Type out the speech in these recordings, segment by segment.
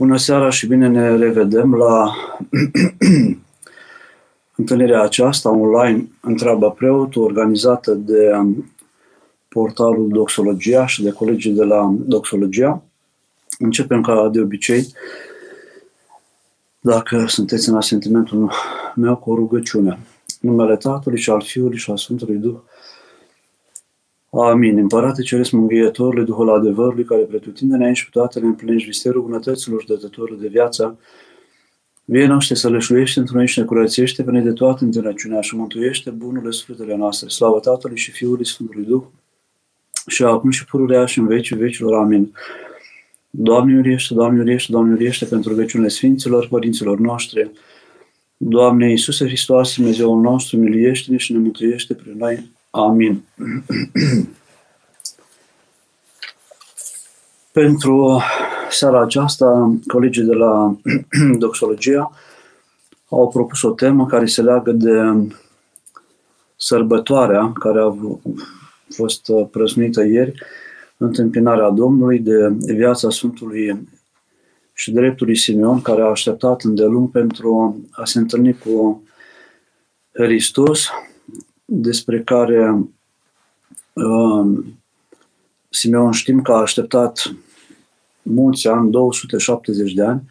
Bună seara și bine ne revedem la întâlnirea aceasta online Întreabă Preotul, organizată de portalul Doxologia și de colegii de la Doxologia. Începem ca de obicei, dacă sunteți în asentimentul meu, cu o rugăciune. Numele Tatălui și al Fiului și al Sfântului Duh. Amin. Împărate Ceresc Mângâietorului, Duhul adevărului, care pretutindene aici cu toate le împlinești visterul bunătăților, dătătorul de viață, Vie noaște să lășluiește într noi și ne curățește pe de toată înțelepciunea și mântuiește bunurile sufletele noastre. Slavă Tatălui și Fiului Sfântului Duh și acum și pururea și în vecii vecilor. Amin. Doamne uriește, Doamne uriește, Doamne uriește pentru veciunile Sfinților, părinților noștri. Doamne Iisuse Hristos, Dumnezeul nostru, miliește-ne și ne mântuiește prin noi. Amin. Pentru seara aceasta, colegii de la Doxologia au propus o temă care se leagă de sărbătoarea care a fost prăznuită ieri, întâmpinarea Domnului, de viața Sfântului și dreptului Simeon, care a așteptat îndelung pentru a se întâlni cu Hristos, despre care uh, Simeon știm că a așteptat mulți ani, 270 de ani,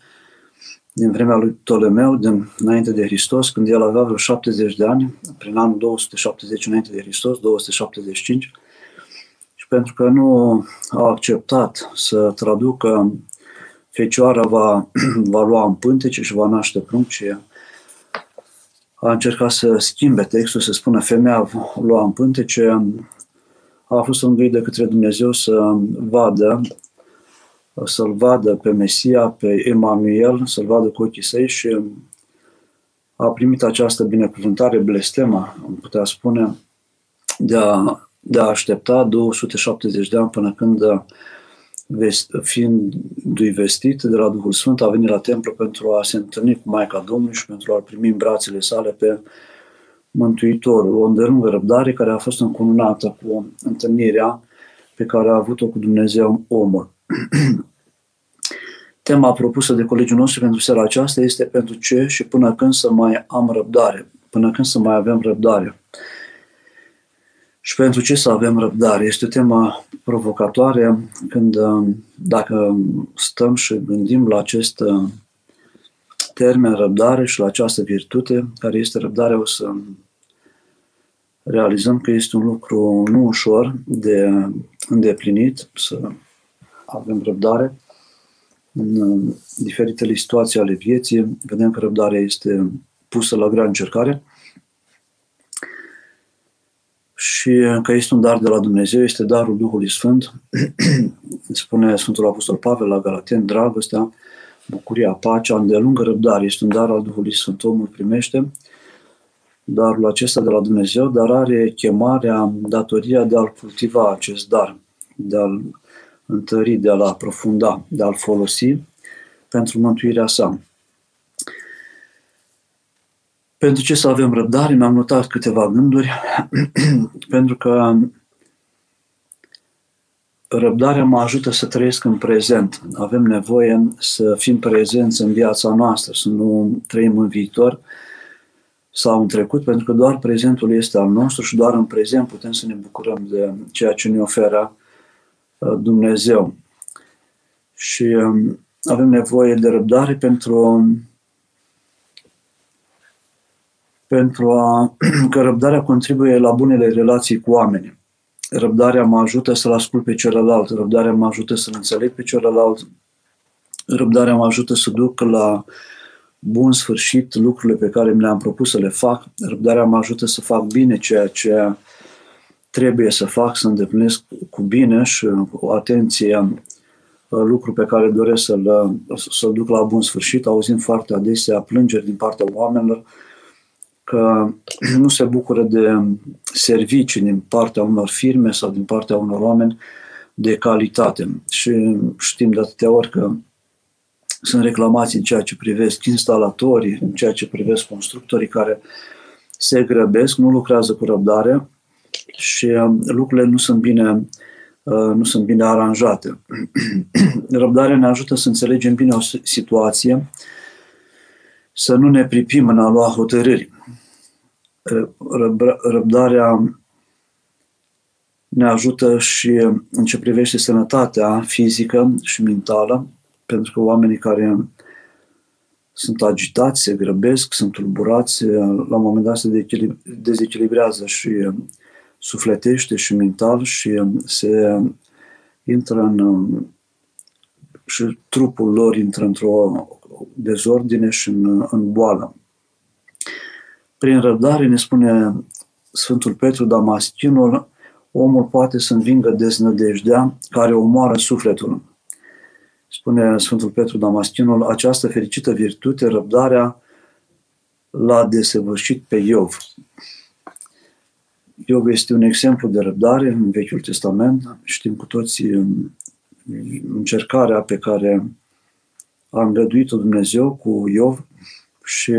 din vremea lui Ptolemeu, din, înainte de Hristos, când el avea vreo 70 de ani, prin anul 270 înainte de Hristos, 275, și pentru că nu a acceptat să traducă Fecioara va, va lua în pântece și va naște prunci a încercat să schimbe textul, să spună femeia va lua în pântece, a fost îngăit de către Dumnezeu să vadă, să-L vadă pe Mesia, pe Emanuel, să-L vadă cu ochii săi și a primit această binecuvântare, blestema, am putea spune, de a, de a aștepta 270 de ani până când, fiind vestit de la Duhul Sfânt, a venit la templu pentru a se întâlni cu Maica Domnului și pentru a-L primi în brațele sale pe Mântuitorul, o îndelungă răbdare care a fost încununată cu întâlnirea pe care a avut-o cu Dumnezeu omul. Tema propusă de colegii noștri pentru seara aceasta este pentru ce și până când să mai am răbdare, până când să mai avem răbdare. Și pentru ce să avem răbdare? Este o temă provocatoare când, dacă stăm și gândim la acest termen răbdare și la această virtute, care este răbdarea, o să realizăm că este un lucru nu ușor de îndeplinit, să avem răbdare în diferitele situații ale vieții. Vedem că răbdarea este pusă la grea încercare și că este un dar de la Dumnezeu, este darul Duhului Sfânt. Spune Sfântul Apostol Pavel la Galaten, dragostea, bucuria, pacea, îndelungă răbdare, este un dar al Duhului Sfânt, omul primește darul acesta de la Dumnezeu, dar are chemarea, datoria de a-l cultiva acest dar, de a-l întări, de a-l aprofunda, de a-l folosi pentru mântuirea sa. Pentru ce să avem răbdare, mi-am notat câteva gânduri, pentru că răbdarea mă ajută să trăiesc în prezent. Avem nevoie să fim prezenți în viața noastră, să nu trăim în viitor, sau în trecut, pentru că doar prezentul este al nostru și doar în prezent putem să ne bucurăm de ceea ce ne oferă uh, Dumnezeu. Și um, avem nevoie de răbdare pentru, pentru a, că răbdarea contribuie la bunele relații cu oamenii. Răbdarea mă ajută să-l ascult pe celălalt, răbdarea mă ajută să-l înțeleg pe celălalt, răbdarea mă ajută să duc la uh, bun sfârșit lucrurile pe care mi le-am propus să le fac. Răbdarea mă ajută să fac bine ceea ce trebuie să fac, să îndeplinesc cu bine și cu atenție uh, lucru pe care doresc să-l, să-l duc la bun sfârșit. Auzim foarte adesea plângeri din partea oamenilor că nu se bucură de servicii din partea unor firme sau din partea unor oameni de calitate. Și știm de atâtea ori că sunt reclamații în ceea ce privesc instalatorii, în ceea ce privesc constructorii care se grăbesc, nu lucrează cu răbdare și um, lucrurile nu sunt bine uh, nu sunt bine aranjate. Răbdarea ne ajută să înțelegem bine o situație, să nu ne pripim în a lua hotărâri. Răbdarea ne ajută și în ce privește sănătatea fizică și mentală, pentru că oamenii care sunt agitați, se grăbesc, sunt tulburați, la un moment dat se dezechilibrează și sufletește și mental și se intră în și trupul lor intră într-o dezordine și în, în boală. Prin răbdare ne spune Sfântul Petru Damaschinul, omul poate să învingă deznădejdea care omoară sufletul. Spune Sfântul Petru Damaschinul, această fericită virtute, răbdarea, l-a desăvârșit pe Iov. Iov este un exemplu de răbdare în Vechiul Testament. Știm cu toții încercarea pe care a îngăduit-o Dumnezeu cu Iov și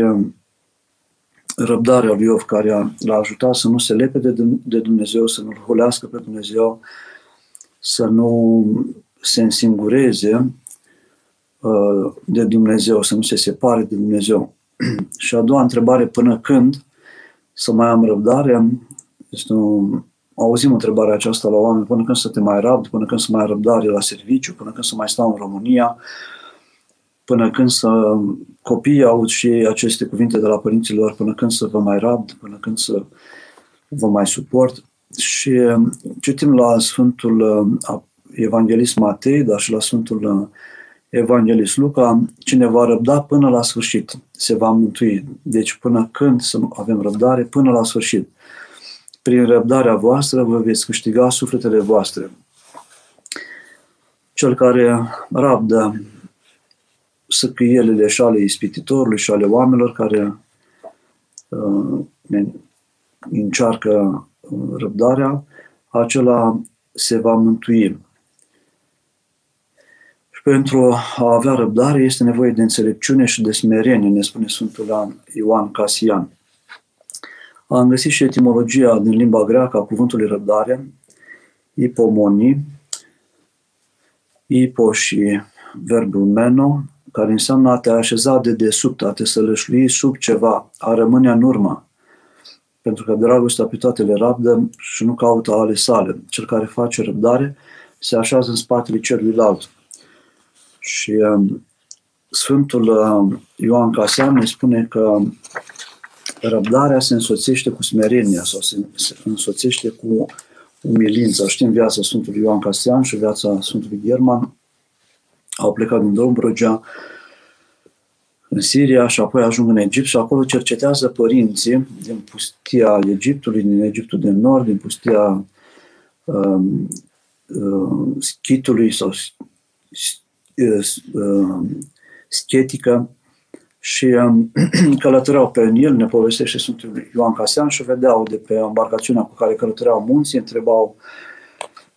răbdarea lui Iov care l-a ajutat să nu se lepe de Dumnezeu, să nu-L hulească pe Dumnezeu, să nu se însingureze uh, de Dumnezeu, să nu se separe de Dumnezeu. și a doua întrebare, până când să mai am răbdare? Este o, auzim întrebarea aceasta la oameni, până când să te mai rabd, până când să mai ai răbdare la serviciu, până când să mai stau în România, până când să copiii aud și ei aceste cuvinte de la părinților, până când să vă mai rabd, până când să vă mai suport. Și um, citim la Sfântul uh, Evanghelist Matei, dar și la Sfântul uh, Evanghelist Luca, cine va răbda până la sfârșit se va mântui. Deci până când să avem răbdare? Până la sfârșit. Prin răbdarea voastră vă veți câștiga sufletele voastre. Cel care rabdă săcâielile și ale ispititorului și ale oamenilor care uh, ne încearcă uh, răbdarea, acela se va mântui. Și pentru a avea răbdare este nevoie de înțelepciune și de smerenie, ne spune Sfântul Ioan Casian. Am găsit și etimologia din limba greacă a cuvântului răbdare, ipomoni, ipo și verbul meno, care înseamnă a te așeza de desubt, a te sălășlui sub ceva, a rămâne în urmă. Pentru că dragostea pe toate le rabdă și nu caută ale sale. Cel care face răbdare se așează în spatele celuilalt. Și um, Sfântul uh, Ioan Casean ne spune că răbdarea se însoțește cu smerenia sau se însoțește cu umilința. Știm viața Sfântului Ioan Castian și viața Sfântului German, au plecat din Dobrogea în Siria și apoi ajung în Egipt și acolo cercetează părinții din pustia Egiptului, din Egiptul de Nord, din pustia uh, uh, Schitului sau uh, uh, schetică și um, călătoreau pe Nil, ne povestește Sfântul Ioan Casean și vedeau de pe embarcațiunea cu care călătoreau munții, întrebau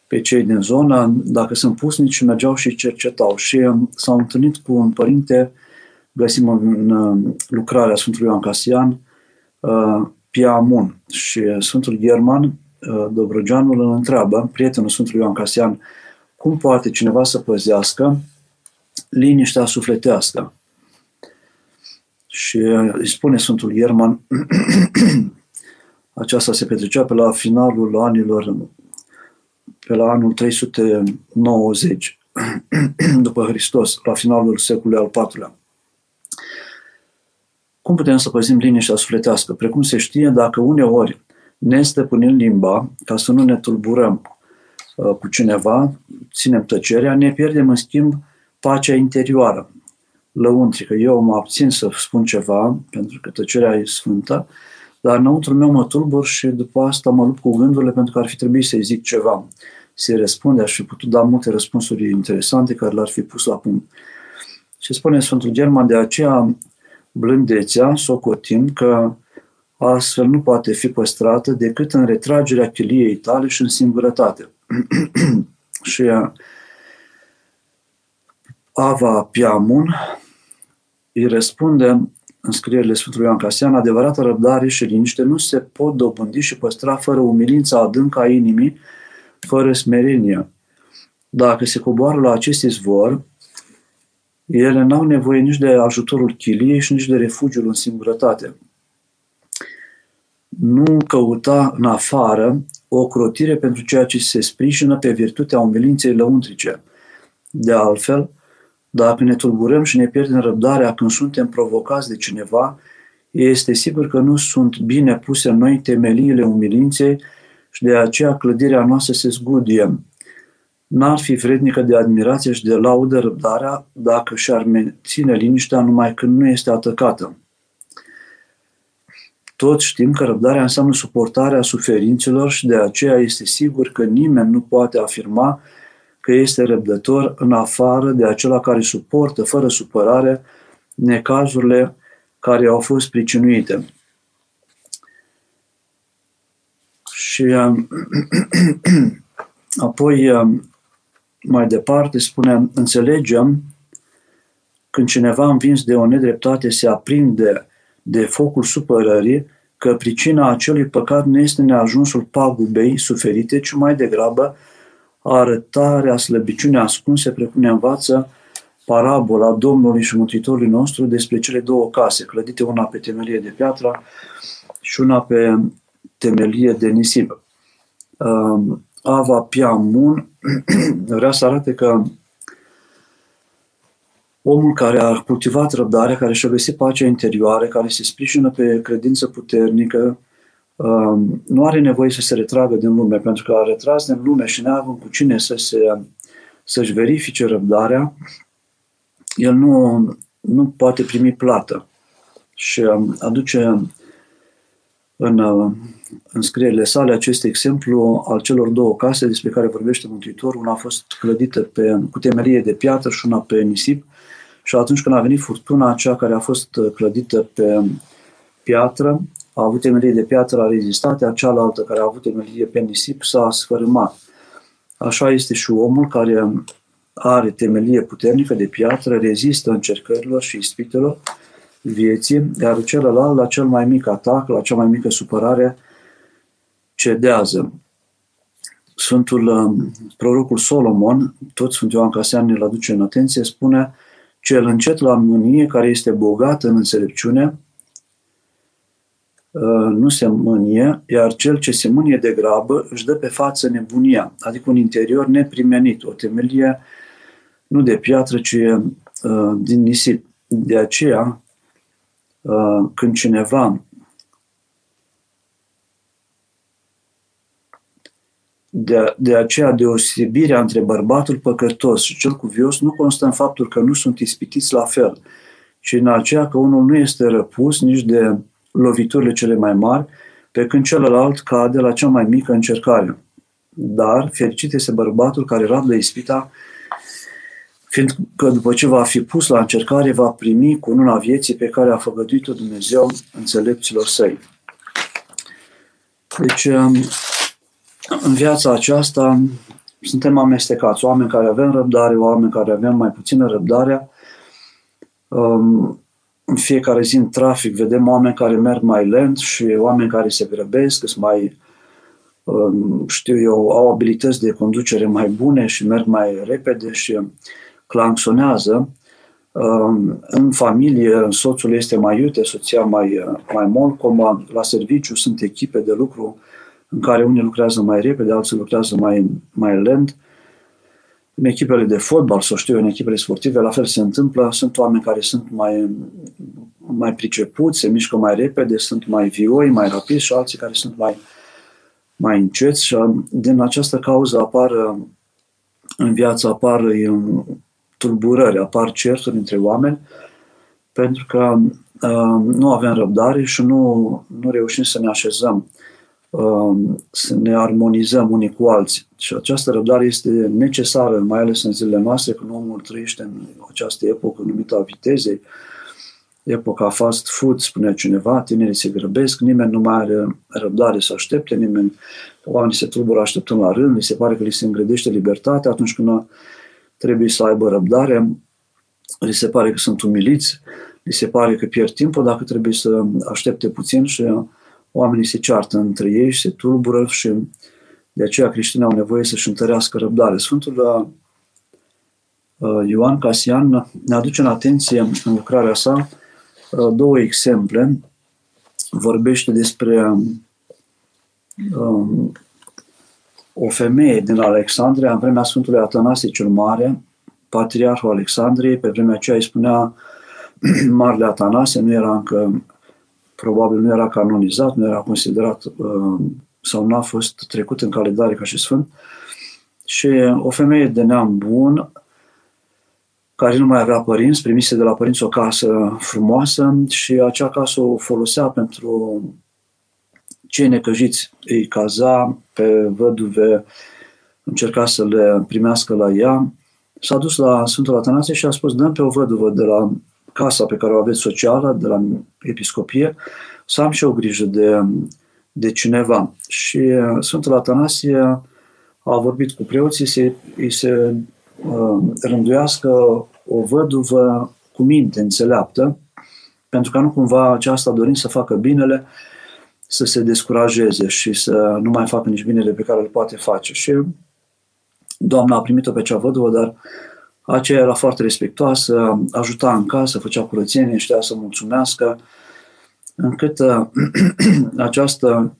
pe cei din zonă, dacă sunt pusnici și mergeau și cercetau. Și um, s-au întâlnit cu un părinte, găsim în um, lucrarea Sfântului Ioan Casian, uh, Piamun. Și Sfântul German, uh, Dobrogeanul, îl întreabă, prietenul Sfântului Ioan Casian, cum poate cineva să păzească liniștea sufletească? Și uh, îi spune Sfântul German, aceasta se petrecea pe la finalul anilor pe la anul 390 după Hristos, la finalul secolului al IV-lea. Cum putem să păzim liniștea sufletească? Precum se știe, dacă uneori ne stăpânim limba, ca să nu ne tulburăm uh, cu cineva, ținem tăcerea, ne pierdem în schimb pacea interioară, lăuntrică. Eu mă abțin să spun ceva, pentru că tăcerea e sfântă, dar înăuntru meu mă tulbur și după asta mă lupt cu gândurile pentru că ar fi trebuit să-i zic ceva. Se răspunde, aș fi putut da multe răspunsuri interesante care l-ar fi pus la punct. Și spune Sfântul German, de aceea blândețea, socotim că astfel nu poate fi păstrată decât în retragerea chiliei tale și în singurătate. și Ava Piamun îi răspunde în scrierile Sfântului Ioan Casian, adevărată răbdare și liniște nu se pot dobândi și păstra fără umilința adâncă a inimii, fără smerenia. dacă se coboară la acest izvor, ele n-au nevoie nici de ajutorul chiliei și nici de refugiul în singurătate. Nu căuta în afară o crotire pentru ceea ce se sprijină pe virtutea umilinței lăuntrice. De altfel, dacă ne tulburăm și ne pierdem răbdarea când suntem provocați de cineva, este sigur că nu sunt bine puse în noi temeliile umilinței și de aceea clădirea noastră se zgudie. N-ar fi vrednică de admirație și de laudă răbdarea dacă și-ar menține liniștea numai când nu este atacată. Toți știm că răbdarea înseamnă suportarea suferințelor și de aceea este sigur că nimeni nu poate afirma că este răbdător în afară de acela care suportă fără supărare necazurile care au fost pricinuite. Și um, apoi, um, mai departe, spune, înțelegem când cineva învins de o nedreptate se aprinde de focul supărării, că pricina acelui păcat nu este neajunsul pagubei suferite, ci mai degrabă arătarea slăbiciunii ascunse, precum ne învață parabola Domnului și Mântuitorului nostru despre cele două case, clădite una pe temelie de piatră și una pe temelie de nisip. Um, Ava Piamun vrea să arate că omul care a cultivat răbdarea, care și-a găsit pacea interioară, care se sprijină pe credință puternică, um, nu are nevoie să se retragă din lume, pentru că a retras din lume și neavând cu cine să se, să-și verifice răbdarea, el nu, nu poate primi plată. Și um, aduce în, uh, în scrierile sale acest exemplu al celor două case despre care vorbește Mântuitorul. Una a fost clădită pe, cu temelie de piatră și una pe nisip. Și atunci când a venit furtuna, aceea care a fost uh, clădită pe piatră, a avut temelie de piatră, a rezistat, iar cealaltă care a avut temelie pe nisip s-a sfărâmat. Așa este și omul care are temelie puternică de piatră, rezistă încercărilor și ispitelor vieții, iar celălalt, la cel mai mic atac, la cea mai mică supărare, cedează. Sfântul um, prorocul Solomon, tot Sfântul Ioan Casean ne-l aduce în atenție, spune cel încet la mânie, care este bogat în înțelepciune, uh, nu se mânie, iar cel ce se mânie de grabă își dă pe față nebunia, adică un interior neprimenit, o temelie nu de piatră, ci uh, din nisip. De aceea, uh, când cineva De, de aceea deosebirea între bărbatul păcătos și cel cuvios nu constă în faptul că nu sunt ispitiți la fel, ci în aceea că unul nu este răpus nici de loviturile cele mai mari, pe când celălalt cade la cea mai mică încercare. Dar fericit este bărbatul care rabdă ispita, fiindcă după ce va fi pus la încercare, va primi cu una vieții pe care a făgăduit-o Dumnezeu înțelepților săi. Deci, în viața aceasta suntem amestecați, oameni care avem răbdare, oameni care avem mai puțină răbdare. Um, în fiecare zi în trafic vedem oameni care merg mai lent și oameni care se grăbesc, sunt mai, um, știu eu, au abilități de conducere mai bune și merg mai repede și clangsonează. Um, în familie, soțul este mai iute, soția mai, mai molcomă, la serviciu sunt echipe de lucru în care unii lucrează mai repede, alții lucrează mai, mai lent. În echipele de fotbal, să știu, în echipele sportive, la fel se întâmplă. Sunt oameni care sunt mai, mai pricepuți, se mișcă mai repede, sunt mai vioi, mai rapizi și alții care sunt mai, mai înceți și din această cauză apar în viață apar tulburări, apar certuri între oameni pentru că uh, nu avem răbdare și nu, nu reușim să ne așezăm Um, să ne armonizăm unii cu alții. Și această răbdare este necesară, mai ales în zilele noastre, când omul trăiește în această epocă numită a vitezei, epoca fast food, spune cineva, tinerii se grăbesc, nimeni nu mai are răbdare să aștepte, nimeni, oamenii se tulbură așteptând la rând, li se pare că li se îngrădește libertatea atunci când trebuie să aibă răbdare, li se pare că sunt umiliți, li se pare că pierd timpul dacă trebuie să aștepte puțin și oamenii se ceartă între ei și se tulbură și de aceea creștinii au nevoie să-și întărească răbdare. Sfântul Ioan Casian ne aduce în atenție în lucrarea sa două exemple. Vorbește despre um, o femeie din Alexandria, în vremea Sfântului Atanasie cel Mare, patriarhul Alexandriei, pe vremea aceea îi spunea Marele Atanasie, nu era încă, probabil nu era canonizat, nu era considerat uh, sau nu a fost trecut în calendarie ca și sfânt. Și o femeie de neam bun, care nu mai avea părinți, primise de la părinți o casă frumoasă și acea casă o folosea pentru cei necăjiți. Îi caza pe văduve, încerca să le primească la ea. S-a dus la Sfântul Atanasie și a spus, dăm pe o văduvă de la casa pe care o aveți socială, de la episcopie, să am și o grijă de, de cineva. Și Sfântul Atanasie a vorbit cu preoții să îi se uh, rânduiască o văduvă cu minte înțeleaptă, pentru că nu cumva aceasta dorind să facă binele, să se descurajeze și să nu mai facă nici binele pe care îl poate face. Și doamna a primit-o pe cea văduvă, dar aceea era foarte respectoasă, ajuta în casă, făcea curățenie, știa să mulțumească, încât uh, această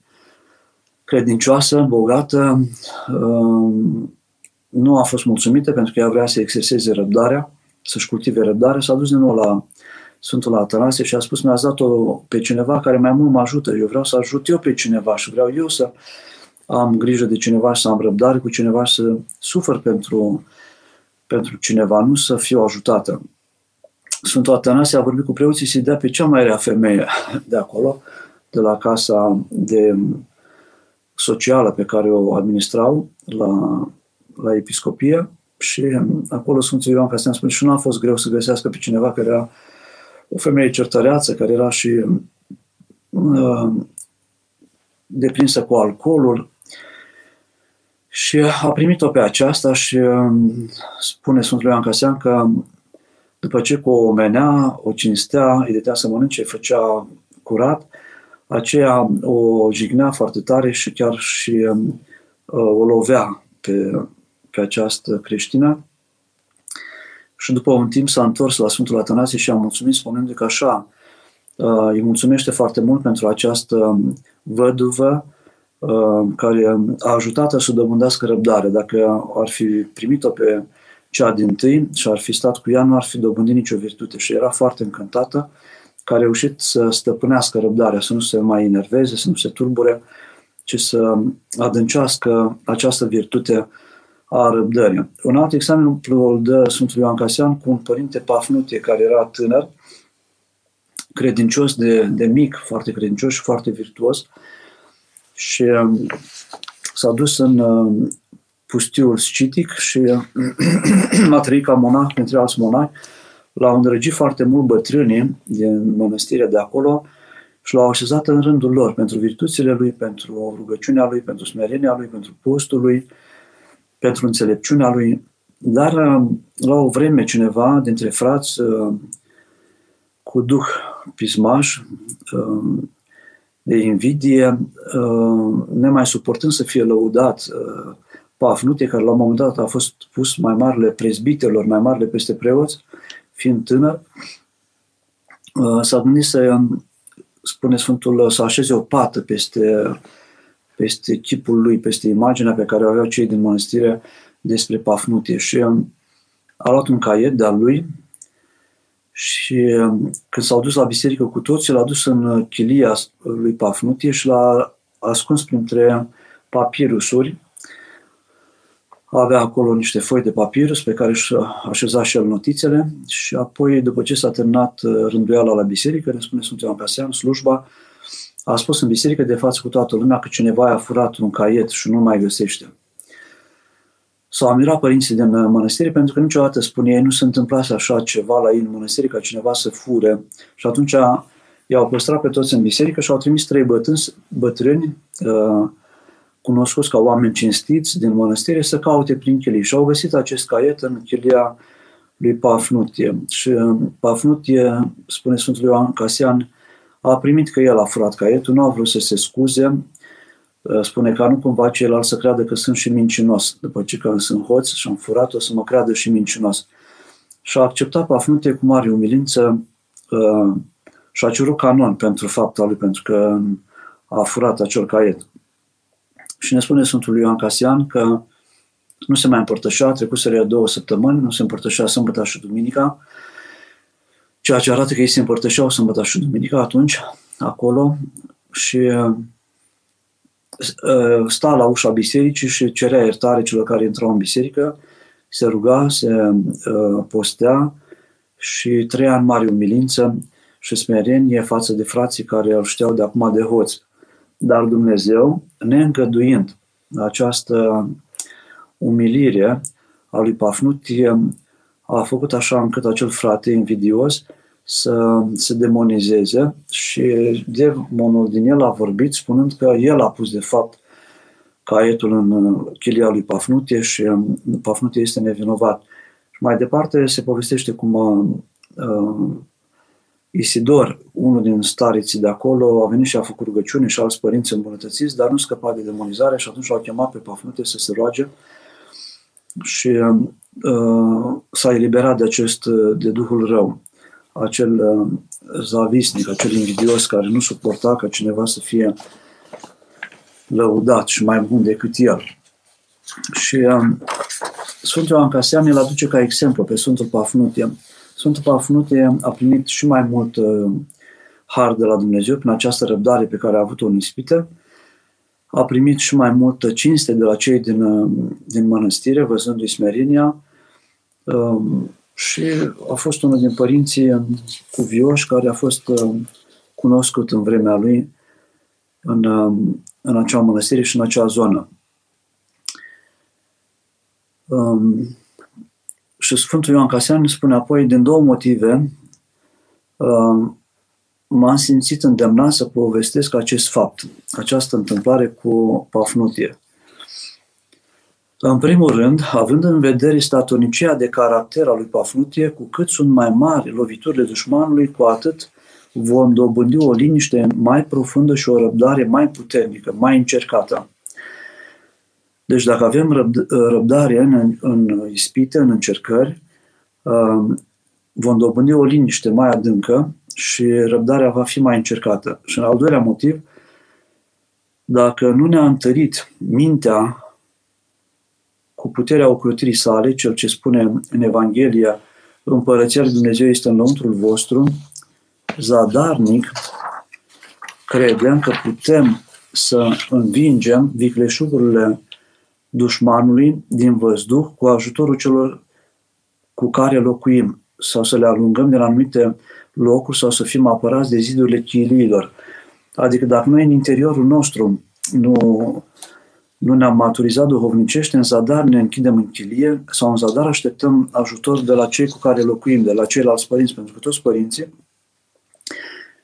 credincioasă, bogată, uh, nu a fost mulțumită pentru că ea vrea să exerseze răbdarea, să-și cultive răbdare, s-a dus din nou la Sfântul Atanasie și a spus, mi-ați dat-o pe cineva care mai mult mă ajută. Eu vreau să ajut eu pe cineva și vreau eu să am grijă de cineva, să am răbdare cu cineva, să sufăr pentru, pentru cineva, nu să fiu ajutată. Sfântul Atanasie a vorbit cu preoții să-i dea pe cea mai rea femeie de acolo, de la casa de socială pe care o administrau la, la episcopie și acolo Sfântul Ioan Castian spune și nu a fost greu să găsească pe cineva care era o femeie certăreață, care era și uh, deprinsă cu alcoolul și a primit-o pe aceasta și uh, spune Sfântul Ioan Castian că după ce cu o omenea, o cinstea, îi dădea să mănânce, îi făcea curat, aceea o jignea foarte tare și chiar și uh, o lovea pe pe această creștină. Și după un timp s-a întors la Sfântul Atanasie și a mulțumit spunând că așa uh, îi mulțumește foarte mult pentru această văduvă uh, care a ajutat să dobândească răbdare. Dacă ar fi primit-o pe cea din tâi și ar fi stat cu ea, nu ar fi dobândit nicio virtute. Și era foarte încântată că a reușit să stăpânească răbdarea, să nu se mai enerveze, să nu se turbure, ci să adâncească această virtute a răbdării. Un alt examen îl dă Sfântul Ioan Casian cu un părinte Pafnutie, care era tânăr, credincios de, de mic, foarte credincios și foarte virtuos și um, s-a dus în um, pustiul scitic și a trăit ca monah, printre alți monahi, l-au îndrăgit foarte mult bătrânii din mănăstirea de acolo și l-au așezat în rândul lor pentru virtuțile lui, pentru rugăciunea lui, pentru smerenia lui, pentru postul lui, pentru înțelepciunea lui, dar uh, la o vreme cineva dintre frați uh, cu duh pismaș, uh, de invidie, nemai suportând să fie lăudat Pafnutie, care la un moment dat a fost pus mai marele prezbitelor, mai marele peste preoți, fiind tânăr, s-a gândit să, spune Sfântul, să așeze o pată peste peste chipul lui, peste imaginea pe care o aveau cei din mănăstire despre Pafnutie. Și um, a luat un caiet de-al lui și um, când s-au dus la biserică cu toții, l-a dus în chilia lui Pafnutie și l-a ascuns printre papirusuri. Avea acolo niște foi de papirus pe care își așeza și el notițele și apoi, după ce s-a terminat uh, rânduiala la biserică, ne spune Sfântul Ioan Casean, slujba, a spus în biserică de față cu toată lumea că cineva a furat un caiet și nu mai găsește. S-au admirat părinții din mănăstire pentru că niciodată, spune ei, nu se întâmplase așa ceva la ei în mănăstire ca cineva să fure. Și atunci i-au păstrat pe toți în biserică și au trimis trei bătrâni, bătrâni uh, cunoscuți ca oameni cinstiți din mănăstire să caute prin chilii. Și au găsit acest caiet în chilia lui Pafnutie. Și uh, Pafnutie, spune Sfântul Ioan Casian, a primit că el a furat caietul, nu a vrut să se scuze, uh, spune că nu cumva ceilalți să creadă că sunt și mincinos. După ce că sunt hoț și am furat, o să mă creadă și mincinos. și a acceptat Pafnutie cu mare umilință uh, și a cerut canon pentru fapta lui, pentru că a furat acel caiet. Și ne spune Sfântul Ioan Casian că nu se mai împărtășea, trecuseră două săptămâni, nu se împărtășea sâmbătă și duminica, ceea ce arată că ei se împărtășeau sâmbătă și duminica atunci, acolo, și uh, sta la ușa bisericii și cerea iertare celor care intrau în biserică, se ruga, se uh, postea și trăia în mare umilință și smerenie față de frații care îl știau de acum de hoț. Dar Dumnezeu, neîngăduind această umilire a lui Pafnutie, a făcut așa încât acel frate invidios să se demonizeze și demonul din el a vorbit spunând că el a pus de fapt caietul în chilia lui Pafnutie și um, Pafnutie este nevinovat. Și mai departe se povestește cum uh, uh, Isidor, unul din stariții de acolo, a venit și a făcut rugăciune și alți părinți îmbunătățiți, dar nu scăpa de demonizare și atunci l-au chemat pe Pafnutie să se roage și uh, s-a eliberat de acest, de Duhul rău acel uh, zavisnic, acel invidios care nu suporta ca cineva să fie lăudat și mai bun decât el. Și um, Sfântul Ioan Casian îl aduce ca exemplu pe Sfântul Pafnutie. Sfântul Pafnutie a primit și mai mult uh, har de la Dumnezeu prin această răbdare pe care a avut-o în ispită. A primit și mai multă cinste de la cei din, uh, din mănăstire, văzându-i smerenia. Um, și a fost unul din părinții cuvioși care a fost uh, cunoscut în vremea lui în, uh, în acea mănăstire și în acea zonă. Um, și Sfântul Ioan Casian spune apoi, din două motive, um, m-am simțit îndemnat să povestesc acest fapt, această întâmplare cu Pafnutie. În primul rând, având în vedere statornicia de caracter al lui Pafnutie, cu cât sunt mai mari loviturile dușmanului, cu atât vom dobândi o liniște mai profundă și o răbdare mai puternică, mai încercată. Deci dacă avem răbd- răbdare în, în ispite, în încercări, um, vom dobândi o liniște mai adâncă și răbdarea va fi mai încercată. Și în al doilea motiv, dacă nu ne-a întărit mintea cu puterea ocrotirii sale, cel ce spune în Evanghelia, Împărăția lui Dumnezeu este în lăuntrul vostru, zadarnic, credem că putem să învingem vicleșugurile dușmanului din văzduh cu ajutorul celor cu care locuim sau să le alungăm de la anumite locuri sau să fim apărați de zidurile chiliilor. Adică dacă noi în interiorul nostru nu nu ne-am maturizat duhovnicește, în zadar ne închidem în chilie sau în zadar așteptăm ajutor de la cei cu care locuim, de la ceilalți părinți, pentru că toți părinții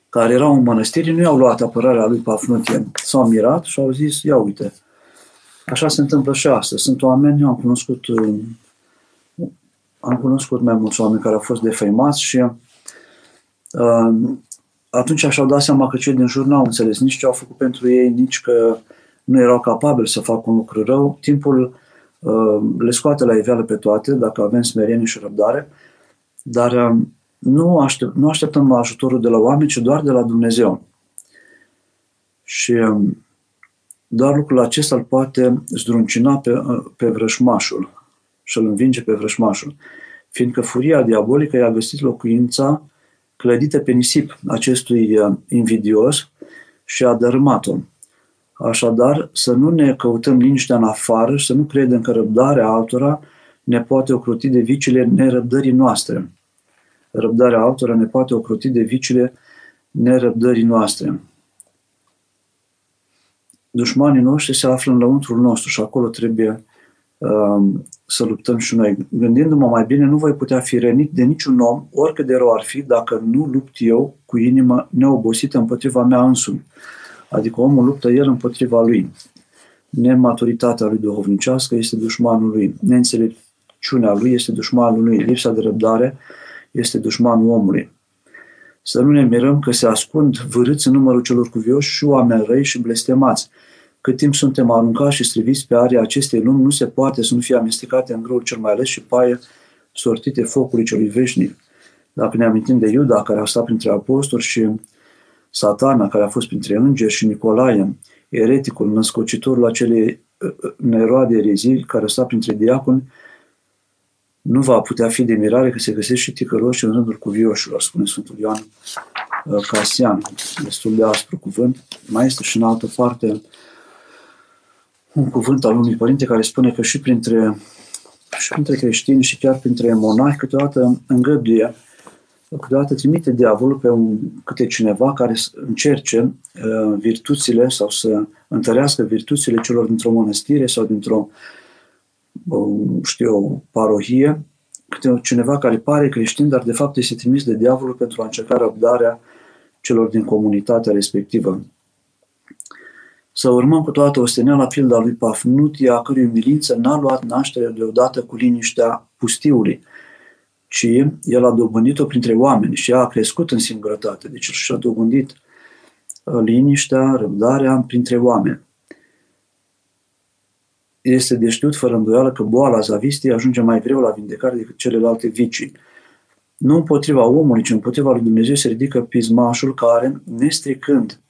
care erau în mănăstiri nu i-au luat apărarea lui Pafnutie. S-au mirat și au zis, ia uite, așa se întâmplă și astăzi. Sunt oameni, eu am cunoscut uh, am cunoscut mai mulți oameni care au fost defăimați și uh, atunci și-au dat seama că cei din jur n-au înțeles nici ce au făcut pentru ei, nici că nu erau capabili să facă un lucru rău, timpul uh, le scoate la iveală pe toate, dacă avem smerenie și răbdare, dar uh, nu, aștept, nu așteptăm ajutorul de la oameni, ci doar de la Dumnezeu. Și uh, doar lucrul acesta îl poate zdruncina pe, uh, pe vrășmașul și îl învinge pe vrășmașul. Fiindcă furia diabolică i-a găsit locuința clădită pe nisip acestui uh, invidios și a dărâmat-o. Așadar, să nu ne căutăm liniștea în afară și să nu credem că răbdarea altora ne poate ocroti de vicile nerăbdării noastre. Răbdarea altora ne poate ocroti de vicile nerăbdării noastre. Dușmanii noștri se află în lăuntrul nostru și acolo trebuie um, să luptăm și noi. Gândindu-mă mai bine, nu voi putea fi rănit de niciun om, oricât de rău ar fi, dacă nu lupt eu cu inima neobosită împotriva mea însumi. Adică omul luptă el împotriva lui. Nematuritatea lui duhovnicească este dușmanul lui. Neînțelepciunea lui este dușmanul lui. Lipsa de răbdare este dușmanul omului. Să nu ne mirăm că se ascund vârâți în numărul celor cuvioși și oameni răi și blestemați. Cât timp suntem aruncați și striviți pe aria acestei lumi, nu se poate să nu fie amestecate în grăul cel mai ales și paie sortite focului celui veșnic. Dacă ne amintim de Iuda, care a stat printre apostoli și satana, care a fost printre îngeri și Nicolae, ereticul, născocitorul acelei uh, uh, neroade erezii, care a stat printre diaconi, nu va putea fi de mirare că se găsește și ticăloși în rândul cuvioșilor, spune Sfântul Ioan uh, Casian, destul de aspru cuvânt. Mai este și în altă parte un cuvânt al unui părinte care spune că și printre, și printre creștini și chiar printre monahi câteodată îngăduie, câteodată trimite diavolul pe un, câte cineva care să încerce uh, virtuțile sau să întărească virtuțile celor dintr-o mănăstire sau dintr-o știu eu, parohie, câte cineva care pare creștin, dar de fapt este trimis de diavolul pentru a încerca răbdarea celor din comunitatea respectivă. Să urmăm cu toată osteneala pilda lui Pafnutia, a cărui umilință n-a luat naștere deodată cu liniștea pustiului, ci el a dobândit-o printre oameni și ea a crescut în singurătate. Deci și-a dobândit uh, liniștea, răbdarea printre oameni. Este de știut fără îndoială că boala zavistiei ajunge mai greu la vindecare decât celelalte vicii. Nu împotriva omului, ci împotriva lui Dumnezeu se ridică pismașul care, nestricând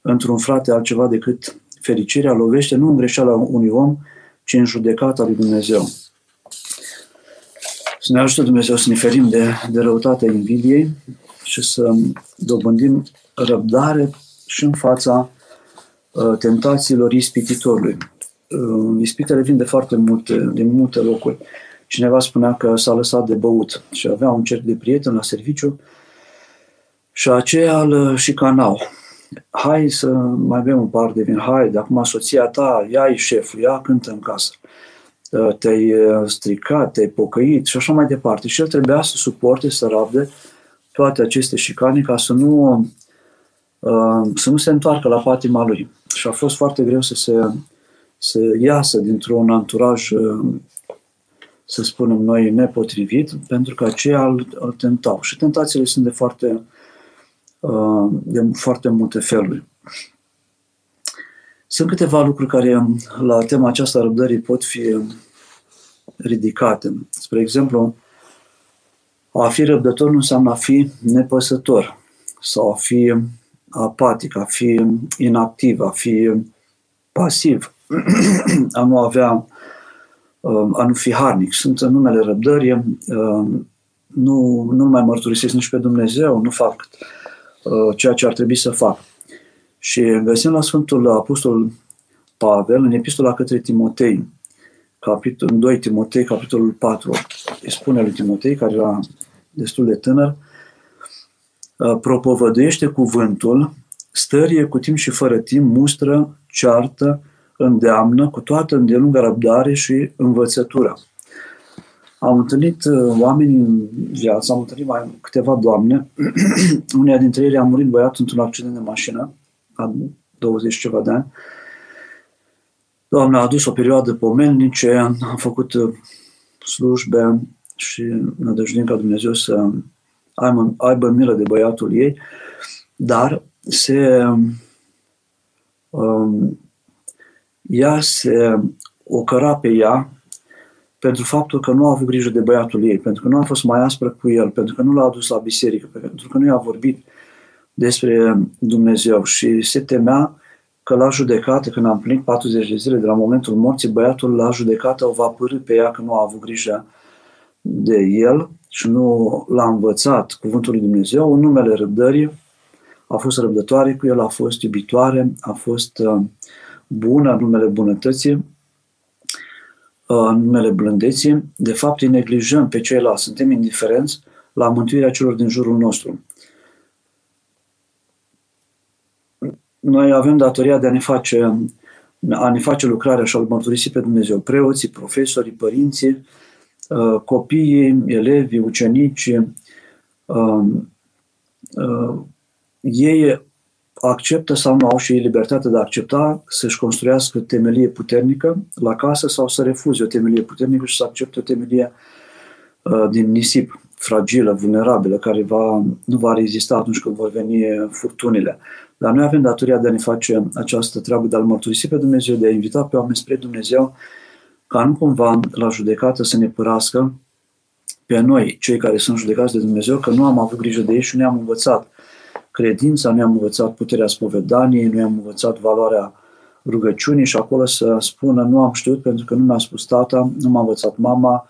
într-un frate altceva decât fericirea, lovește nu în greșeala unui om, ci în judecata lui Dumnezeu. Să ne ajute Dumnezeu să ne ferim de, de răutatea invidiei și să dobândim răbdare și în fața uh, tentațiilor ispititorului. Uh, ispitele vin de foarte multe, din multe locuri. Cineva spunea că s-a lăsat de băut și avea un cerc de prieteni la serviciu și aceea îl șicanau hai să mai bem un par de vin, hai, de acum soția ta, ia-i șeful, ia cântă în casă. Uh, te-ai uh, stricat, te-ai pocăit și așa mai departe. Și el trebuia să suporte, să rabde toate aceste șicane ca să nu, uh, să nu se întoarcă la patima lui. Și a fost foarte greu să se să iasă dintr-un anturaj, să spunem noi, nepotrivit, pentru că aceia îl, îl tentau. Și tentațiile sunt de foarte de foarte multe feluri. Sunt câteva lucruri care la tema aceasta răbdării pot fi ridicate. Spre exemplu, a fi răbdător nu înseamnă a fi nepăsător sau a fi apatic, a fi inactiv, a fi pasiv, a nu avea, a nu fi harnic. Sunt în numele răbdării, nu, nu mai mărturisesc nici pe Dumnezeu, nu fac Uh, ceea ce ar trebui să fac. Și găsim la Sfântul Apostol Pavel, în epistola către Timotei, capitol, 2 Timotei, capitolul 4, îi spune lui Timotei, care era destul de tânăr, uh, propovăduiește cuvântul, stărie cu timp și fără timp, mustră, ceartă, îndeamnă cu toată îndelungă răbdare și învățătura. Am întâlnit uh, oameni în viață, am întâlnit mai câteva doamne. Uneia dintre ele a murit băiatul într-un accident de mașină, la 20 ceva de ani. Doamna a adus o perioadă pomelnice, am făcut uh, slujbe și nădăjduim ca Dumnezeu să aibă, aibă milă de băiatul ei, dar se um, ea se ocăra pe ea pentru faptul că nu a avut grijă de băiatul ei, pentru că nu a fost mai aspră cu el, pentru că nu l-a adus la biserică, pentru că nu i-a vorbit despre Dumnezeu. Și se temea că la judecată, când am plinit 40 de zile de la momentul morții, băiatul la judecată o va părâ pe ea că nu a avut grijă de el și nu l-a învățat cuvântul lui Dumnezeu, în numele răbdării, a fost răbdătoare cu el, a fost iubitoare, a fost uh, bună în numele bunătății în numele blândeții, de fapt îi neglijăm pe ceilalți, suntem indiferenți la mântuirea celor din jurul nostru. Noi avem datoria de a ne face, a ne face lucrarea și a-L mărturisi pe Dumnezeu. Preoții, profesorii, părinții, uh, copiii, elevii, ucenicii, uh, uh, ei acceptă sau nu au și ei libertatea de a accepta să-și construiască temelie puternică la casă sau să refuze o temelie puternică și să accepte o temelie uh, din nisip, fragilă, vulnerabilă, care va, nu va rezista atunci când vor veni furtunile. Dar noi avem datoria de a ne face această treabă, de a-L mărturisi pe Dumnezeu, de a invita pe oameni spre Dumnezeu, ca nu cumva la judecată să ne părască pe noi, cei care sunt judecați de Dumnezeu, că nu am avut grijă de ei și ne-am învățat credința, ne-am învățat puterea spovedaniei, ne-am învățat valoarea rugăciunii și acolo să spună nu am știut pentru că nu mi-a spus tata, nu m-a învățat mama,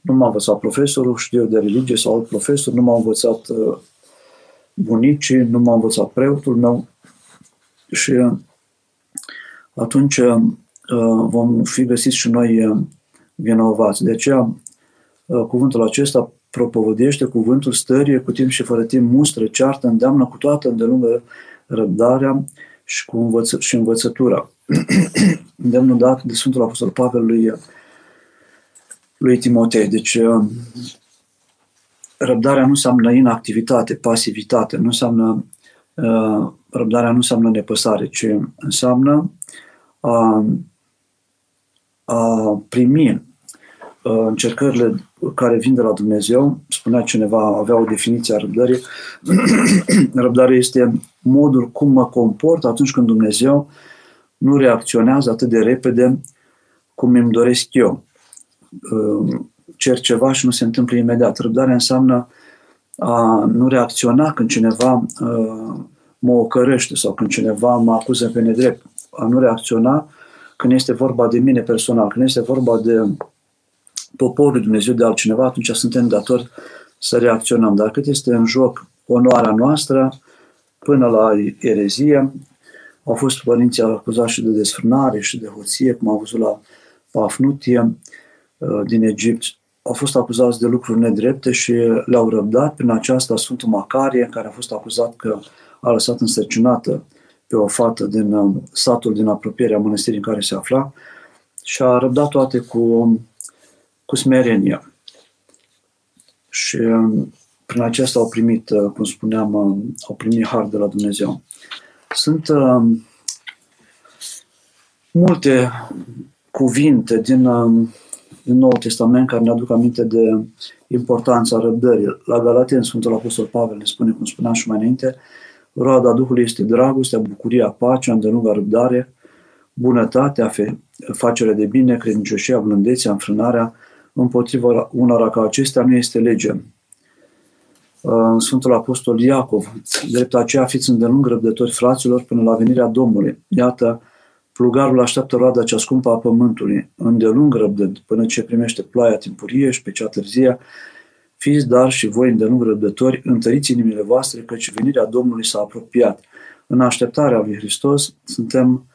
nu m-a învățat profesorul, știu eu de religie sau alt profesor, nu m-a învățat uh, bunicii, nu m-a învățat preotul meu și uh, atunci uh, vom fi găsiți și noi vinovați. De aceea cuvântul acesta propovădește cuvântul stărie cu timp și fără timp, mustră, ceartă, îndeamnă cu toată îndelungă răbdarea și cu învăță- și învățătura. Îndemnul dat de Sfântul Apostol Pavel lui, lui Timotei. Deci răbdarea nu înseamnă inactivitate, pasivitate, nu înseamnă răbdarea nu înseamnă nepăsare, ci înseamnă a, a primi încercările care vin de la Dumnezeu, spunea cineva, avea o definiție a răbdării, răbdarea este modul cum mă comport atunci când Dumnezeu nu reacționează atât de repede cum îmi doresc eu. Cer ceva și nu se întâmplă imediat. Răbdarea înseamnă a nu reacționa când cineva mă ocărăște sau când cineva mă acuză pe nedrept. A nu reacționa când este vorba de mine personal, când este vorba de poporul Dumnezeu de altcineva, atunci suntem datori să reacționăm. Dar cât este în joc onoarea noastră, până la erezie, au fost părinții acuzați și de desfrânare și de hoție, cum am văzut la Pafnutie uh, din Egipt, au fost acuzați de lucruri nedrepte și le-au răbdat prin aceasta Sfântul Macarie, care a fost acuzat că a lăsat însărcinată pe o fată din uh, satul din apropierea mănăstirii în care se afla și a răbdat toate cu cu smerenie. Și um, prin acesta au primit, uh, cum spuneam, uh, au primit har de la Dumnezeu. Sunt uh, multe cuvinte din, uh, din Noul Testament care ne aduc aminte de importanța răbdării. La Galaten, Sfântul Apostol Pavel ne spune, cum spuneam și mai înainte, roada Duhului este dragostea, bucuria, pacea, îndelunga răbdare, bunătatea, facerea de bine, credincioșia, blândețea, înfrânarea, împotriva unora ca acestea nu este lege. Sfântul Apostol Iacov, drept aceea fiți îndelung răbdători fraților până la venirea Domnului. Iată, plugarul așteaptă roada cea scumpă a pământului, îndelung răbdând, până ce primește ploaia timpurie și pe cea târzia, fiți dar și voi îndelung răbdători, întăriți inimile voastre, căci venirea Domnului s-a apropiat. În așteptarea lui Hristos suntem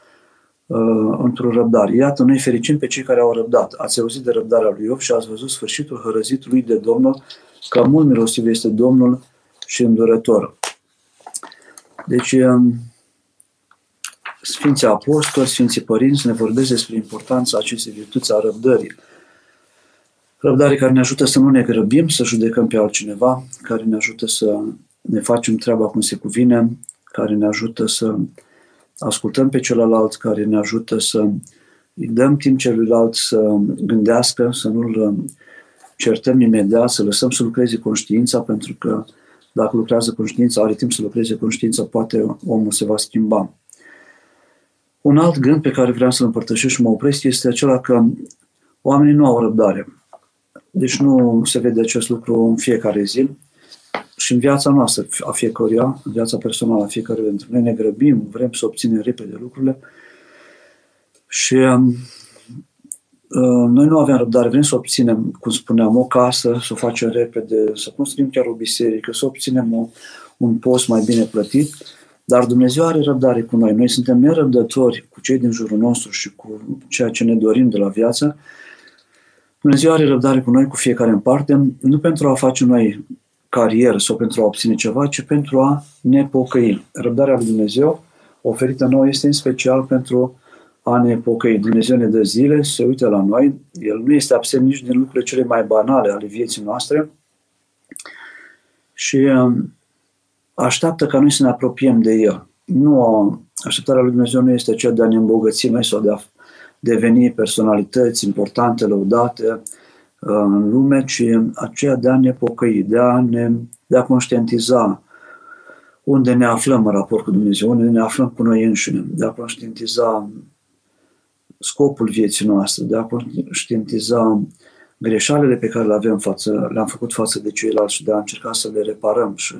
uh, într-o răbdare. Iată, noi fericim pe cei care au răbdat. Ați auzit de răbdarea lui Iov și ați văzut sfârșitul hărăzitului de Domnul, că mult milostiv este Domnul și îndurător. Deci, um, Sfinții Apostoli, Sfinții Părinți ne vorbesc despre importanța acestei virtuți a răbdării. Răbdare care ne ajută să nu ne grăbim, să judecăm pe altcineva, care ne ajută să ne facem treaba cum se cuvine, care ne ajută să ascultăm pe celălalt, care ne ajută să îi dăm timp celuilalt să gândească, să nu-l certăm imediat, să lăsăm să lucreze conștiința, pentru că dacă lucrează conștiința, are timp să lucreze conștiința, poate omul se va schimba. Un alt gând pe care vreau să-l împărtășesc și mă opresc este acela că oamenii nu au răbdare. Deci nu se vede acest lucru în fiecare zi. Și în viața noastră, a fiecăruia, în viața personală a fiecăruia dintre noi, ne grăbim, vrem să obținem repede lucrurile. Și um, uh, noi nu avem răbdare, vrem să obținem, cum spuneam, o casă, să o facem repede, să construim chiar o biserică, să obținem o, un post mai bine plătit, dar Dumnezeu are răbdare cu noi. Noi suntem nerăbdători cu cei din jurul nostru și cu ceea ce ne dorim de la viață. Dumnezeu are răbdare cu noi, cu fiecare în parte, nu pentru a face noi carieră sau pentru a obține ceva, ci pentru a ne pocăi. Răbdarea lui Dumnezeu oferită nouă este în special pentru a ne pocăi. Dumnezeu ne dă zile, se uită la noi, El nu este absent nici din lucrurile cele mai banale ale vieții noastre și um, așteaptă ca noi să ne apropiem de El. Nu, așteptarea lui Dumnezeu nu este aceea de a ne îmbogăți noi sau de a deveni personalități importante, lăudate, în lume, ci aceea de a ne pocăi, de a, ne, de a conștientiza unde ne aflăm în raport cu Dumnezeu, unde ne aflăm cu noi înșine, de a conștientiza scopul vieții noastre, de a conștientiza greșalele pe care le avem față, le-am făcut față de ceilalți și de a încerca să le reparăm și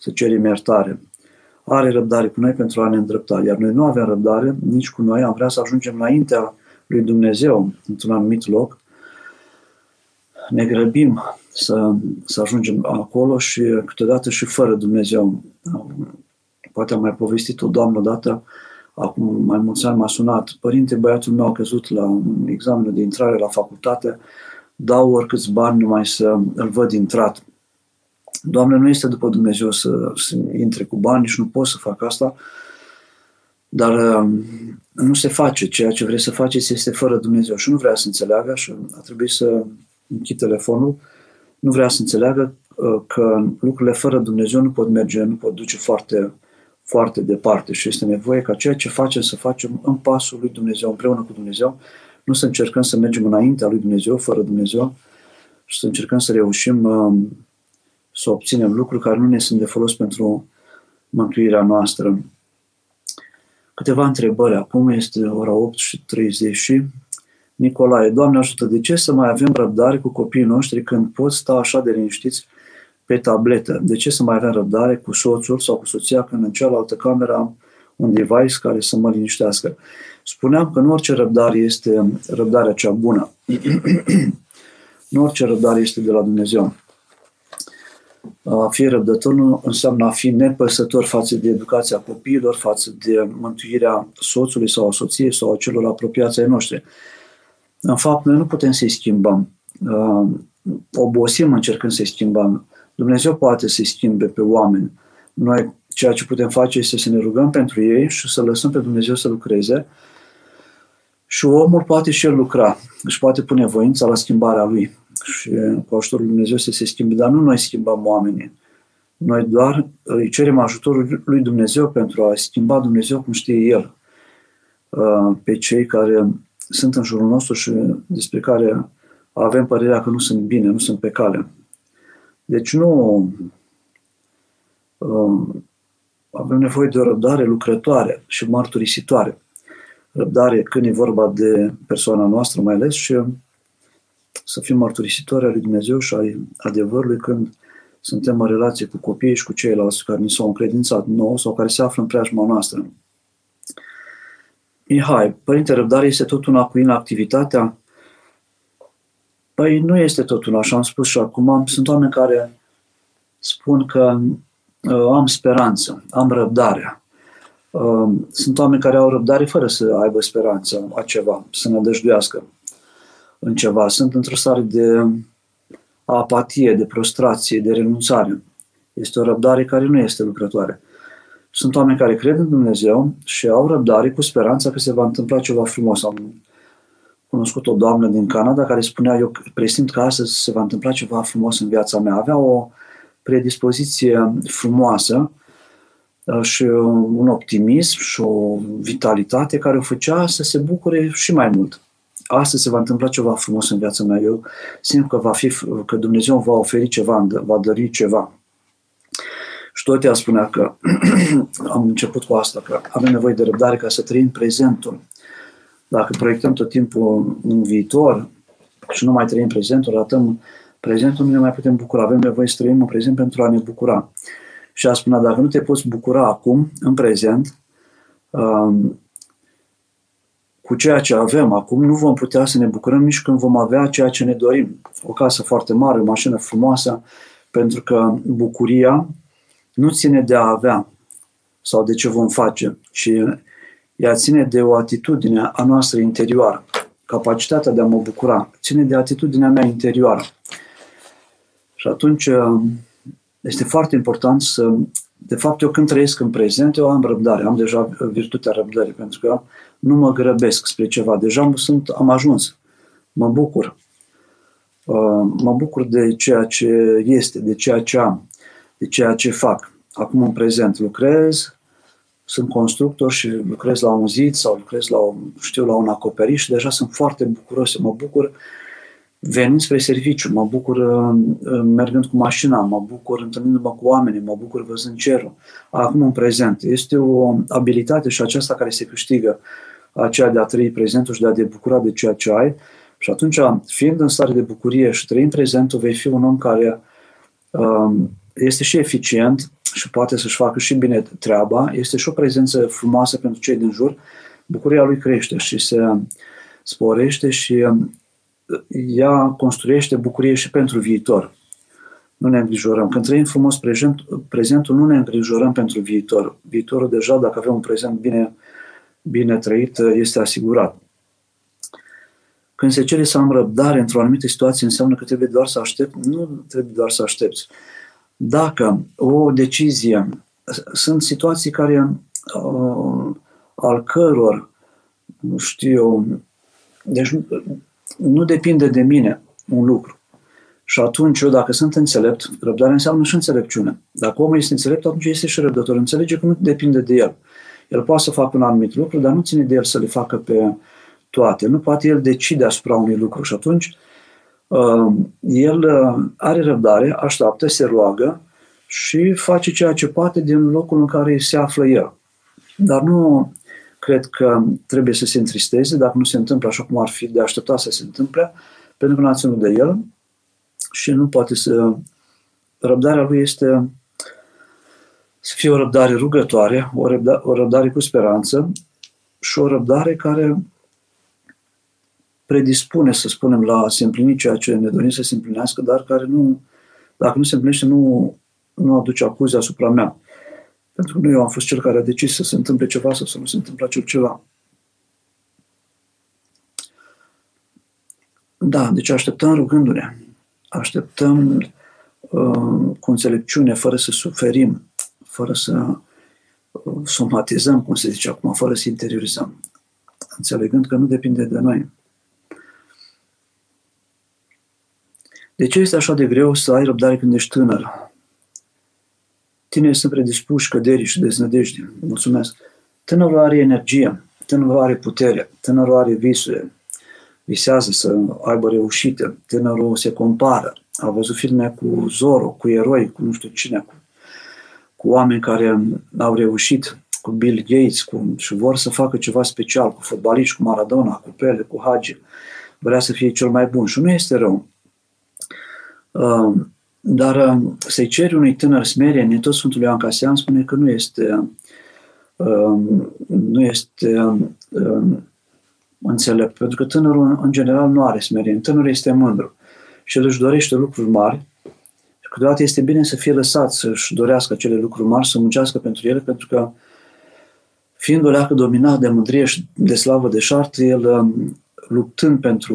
să cerem iertare. Are răbdare cu noi pentru a ne îndrepta, iar noi nu avem răbdare nici cu noi, am vrea să ajungem înaintea lui Dumnezeu într-un anumit loc, ne grăbim să, să ajungem acolo și câteodată și fără Dumnezeu. Poate am mai povestit o doamnă odată, acum mai mulți ani m-a sunat, părinte, băiatul meu a căzut la examenul de intrare la facultate, dau oricâți bani numai să îl văd intrat. Doamne, nu este după Dumnezeu să, să intre cu bani și nu pot să fac asta, dar um, nu se face. Ceea ce vrei să faceți este fără Dumnezeu și nu vrea să înțeleagă și a trebuit să închid telefonul. Nu vrea să înțeleagă uh, că lucrurile fără Dumnezeu nu pot merge, nu pot duce foarte, foarte departe și este nevoie ca ceea ce facem să facem în pasul lui Dumnezeu, împreună cu Dumnezeu, nu să încercăm să mergem înaintea lui Dumnezeu, fără Dumnezeu, și să încercăm să reușim um, să obținem lucruri care nu ne sunt de folos pentru mântuirea noastră. Câteva întrebări. Acum este ora 8 și 30 Nicolae, Doamne ajută, de ce să mai avem răbdare cu copiii noștri când pot sta așa de liniștiți pe tabletă? De ce să mai avem răbdare cu soțul sau cu soția când în cealaltă cameră am un device care să mă liniștească? Spuneam că nu orice răbdare este răbdarea cea bună. nu orice răbdare este de la Dumnezeu. A fi răbdător nu înseamnă a fi nepăsător față de educația copiilor, față de mântuirea soțului sau a soției sau a celor apropiați ai noștri. În fapt, noi nu putem să-i schimbăm. Obosim încercând să-i schimbăm. Dumnezeu poate să-i schimbe pe oameni. Noi ceea ce putem face este să ne rugăm pentru ei și să lăsăm pe Dumnezeu să lucreze și omul poate și el lucra, își poate pune voința la schimbarea lui și cu ajutorul lui Dumnezeu să se schimbe, dar nu noi schimbăm oamenii. Noi doar îi cerem ajutorul lui Dumnezeu pentru a schimba Dumnezeu cum știe El uh, pe cei care sunt în jurul nostru și despre care avem părerea că nu sunt bine, nu sunt pe cale. Deci nu uh, avem nevoie de o răbdare lucrătoare și mărturisitoare răbdare când e vorba de persoana noastră mai ales și să fim mărturisitori al lui Dumnezeu și ai adevărului când suntem în relație cu copiii și cu ceilalți care ni s-au încredințat nou sau care se află în preajma noastră. Mihai, Părinte, răbdare este tot una cu inactivitatea? Păi nu este tot una, așa am spus și acum. Sunt oameni care spun că uh, am speranță, am răbdare. Um, sunt oameni care au răbdare fără să aibă speranță a ceva, să ne dăjduiască în ceva. Sunt într-o stare de apatie, de prostrație, de renunțare. Este o răbdare care nu este lucrătoare. Sunt oameni care cred în Dumnezeu și au răbdare cu speranța că se va întâmpla ceva frumos. Am cunoscut o doamnă din Canada care spunea, eu presimt că astăzi se va întâmpla ceva frumos în viața mea. Avea o predispoziție frumoasă Uh, și un optimism și o vitalitate care o făcea să se bucure și mai mult. Astăzi se va întâmpla ceva frumos în viața mea. Eu simt că, va fi, că Dumnezeu va oferi ceva, va dări ceva. Și tot ea spunea că am început cu asta, că avem nevoie de răbdare ca să trăim prezentul. Dacă proiectăm tot timpul în viitor și nu mai trăim prezentul, ratăm prezentul, nu ne mai putem bucura. Avem nevoie să trăim în prezent pentru a ne bucura. Și a spune, dacă nu te poți bucura acum, în prezent, um, cu ceea ce avem acum, nu vom putea să ne bucurăm nici când vom avea ceea ce ne dorim. O casă foarte mare, o mașină frumoasă, pentru că bucuria nu ține de a avea sau de ce vom face, ci ea ține de o atitudine a noastră interioară. Capacitatea de a mă bucura ține de atitudinea mea interioară. Și atunci este foarte important să, de fapt, eu când trăiesc în prezent, eu am răbdare, am deja virtutea răbdării, pentru că nu mă grăbesc spre ceva, deja sunt, am ajuns, mă bucur. Uh, mă bucur de ceea ce este, de ceea ce am, de ceea ce fac. Acum, în prezent, lucrez, sunt constructor și lucrez la un zid sau lucrez la, o, știu, la un acoperiș și deja sunt foarte bucuros, mă bucur venind spre serviciu, mă bucur uh, uh, mergând cu mașina, mă bucur întâlnindu-mă cu oamenii, mă bucur văzând cerul. Acum în prezent. Este o abilitate și aceasta care se câștigă aceea de a trăi prezentul și de a te bucura de ceea ce ai, Și atunci, fiind în stare de bucurie și trăind prezentul, vei fi un om care um, este și eficient și poate să-și facă și bine treaba, este și o prezență frumoasă pentru cei din jur, bucuria lui crește și se sporește și um, ea construiește bucurie și pentru viitor. Nu ne îngrijorăm. Când trăim frumos prezent, prezentul, nu ne îngrijorăm pentru viitor. Viitorul deja, dacă avem un prezent bine, bine trăit, este asigurat. Când se cere să am răbdare într-o anumită situație, înseamnă că trebuie doar să aștept? Nu trebuie doar să aștepți. Dacă o decizie, sunt situații care, uh, al căror, nu știu, deci nu, nu depinde de mine un lucru. Și atunci, eu, dacă sunt înțelept, răbdarea înseamnă și înțelepciune. Dacă omul este înțelept, atunci este și răbdător. Înțelege că nu depinde de el. El poate să facă un anumit lucru, dar nu ține de el să le facă pe toate. Nu poate el decide asupra unui lucru. Și atunci, uh, el uh, are răbdare, așteaptă, se roagă și face ceea ce poate din locul în care se află el. Dar nu cred că trebuie să se întristeze dacă nu se întâmplă așa cum ar fi de aștepta să se întâmple, pentru că nu a ținut de el și nu poate să... Răbdarea lui este să fie o răbdare rugătoare, o, răbda, o răbdare cu speranță și o răbdare care predispune, să spunem, la a se împlini ceea ce ne dorim să se împlinească, dar care nu, dacă nu se împlinește, nu, nu aduce acuze asupra mea. Pentru că nu eu am fost cel care a decis să se întâmple ceva sau să nu se întâmple acel ceva. Da, deci așteptăm rugându-ne. Așteptăm uh, cu înțelepciune, fără să suferim, fără să uh, somatizăm, cum se zice acum, fără să interiorizăm. Înțelegând că nu depinde de noi. De ce este așa de greu să ai răbdare când ești tânăr? Tinerii sunt predispuși căderii și deznădejde. Mulțumesc. Tânărul are energie, tânărul are putere, tânărul are visuri, visează să aibă reușite, tânărul se compară. A văzut filme cu Zoro, cu eroi, cu nu știu cine, cu, cu oameni care au reușit, cu Bill Gates, cu, și vor să facă ceva special, cu fotbaliști, cu Maradona, cu Pele, cu Hagi. Vrea să fie cel mai bun și nu este rău. Uh, dar um, să-i ceri unui tânăr smerenie, tot Sfântul Ioan Casian spune că nu este, um, nu este um, înțelept, pentru că tânărul în general nu are smerenie, tânărul este mândru și el își dorește lucruri mari și câteodată este bine să fie lăsat să-și dorească acele lucruri mari, să muncească pentru ele, pentru că fiind o leacă dominat de mândrie și de slavă de șartă, el luptând pentru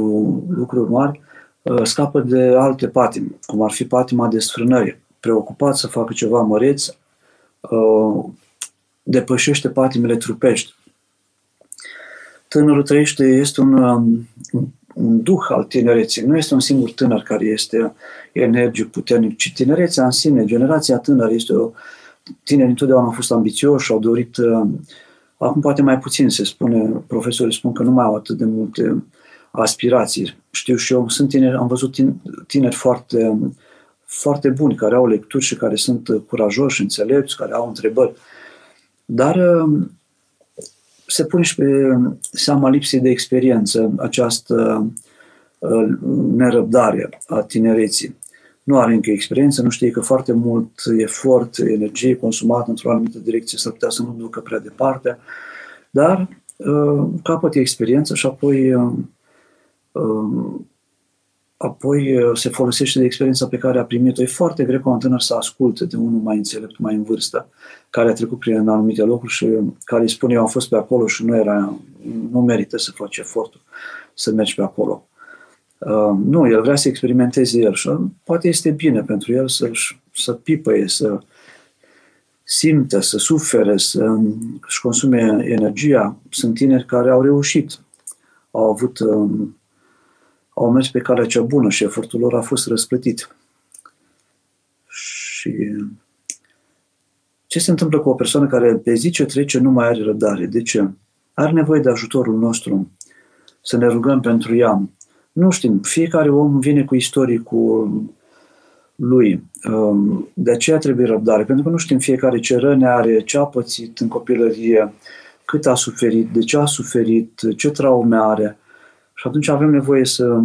lucruri mari, Uh, scapă de alte patimi, cum ar fi patima de sfrânări. Preocupat să facă ceva măreț, uh, depășește patimile trupești. Tânărul trăiește, este un, um, un duh al tinereții. Nu este un singur tânăr care este energic, puternic, ci tinerețea în sine, generația tânără este o... Tinerii întotdeauna au fost ambițioși, au dorit... Uh, acum poate mai puțin se spune, profesorii spun că nu mai au atât de multe aspirații. Știu și eu, sunt tineri, am văzut tineri foarte, foarte buni, care au lecturi și care sunt curajoși, înțelepți, care au întrebări. Dar um, se pune și pe seama lipsei de experiență această uh, nerăbdare a tinereții. Nu are încă experiență, nu știe că foarte mult efort, energie consumat într-o anumită direcție s-ar putea să nu ducă prea departe, dar uh, capătă experiență și apoi uh, apoi uh, se folosește de experiența pe care a primit-o. E foarte greu ca un tânăr să asculte de unul mai înțelept, mai în vârstă, care a trecut prin anumite locuri și care îi spune eu am fost pe acolo și nu era, nu merită să faci efortul să mergi pe acolo. Uh, nu, el vrea să experimenteze el și poate este bine pentru el să, să pipăie, să simte, să sufere, să-și consume energia. Sunt tineri care au reușit, au avut um, au mers pe calea cea bună și efortul lor a fost răsplătit. Și ce se întâmplă cu o persoană care pe zi ce trece nu mai are răbdare? De ce? Are nevoie de ajutorul nostru, să ne rugăm pentru ea. Nu știm, fiecare om vine cu istorii cu lui. Um, de aceea trebuie răbdare, pentru că nu știm fiecare ce răne are, ce a pățit în copilărie, cât a suferit, de ce a suferit, ce traume are. Și atunci avem nevoie să,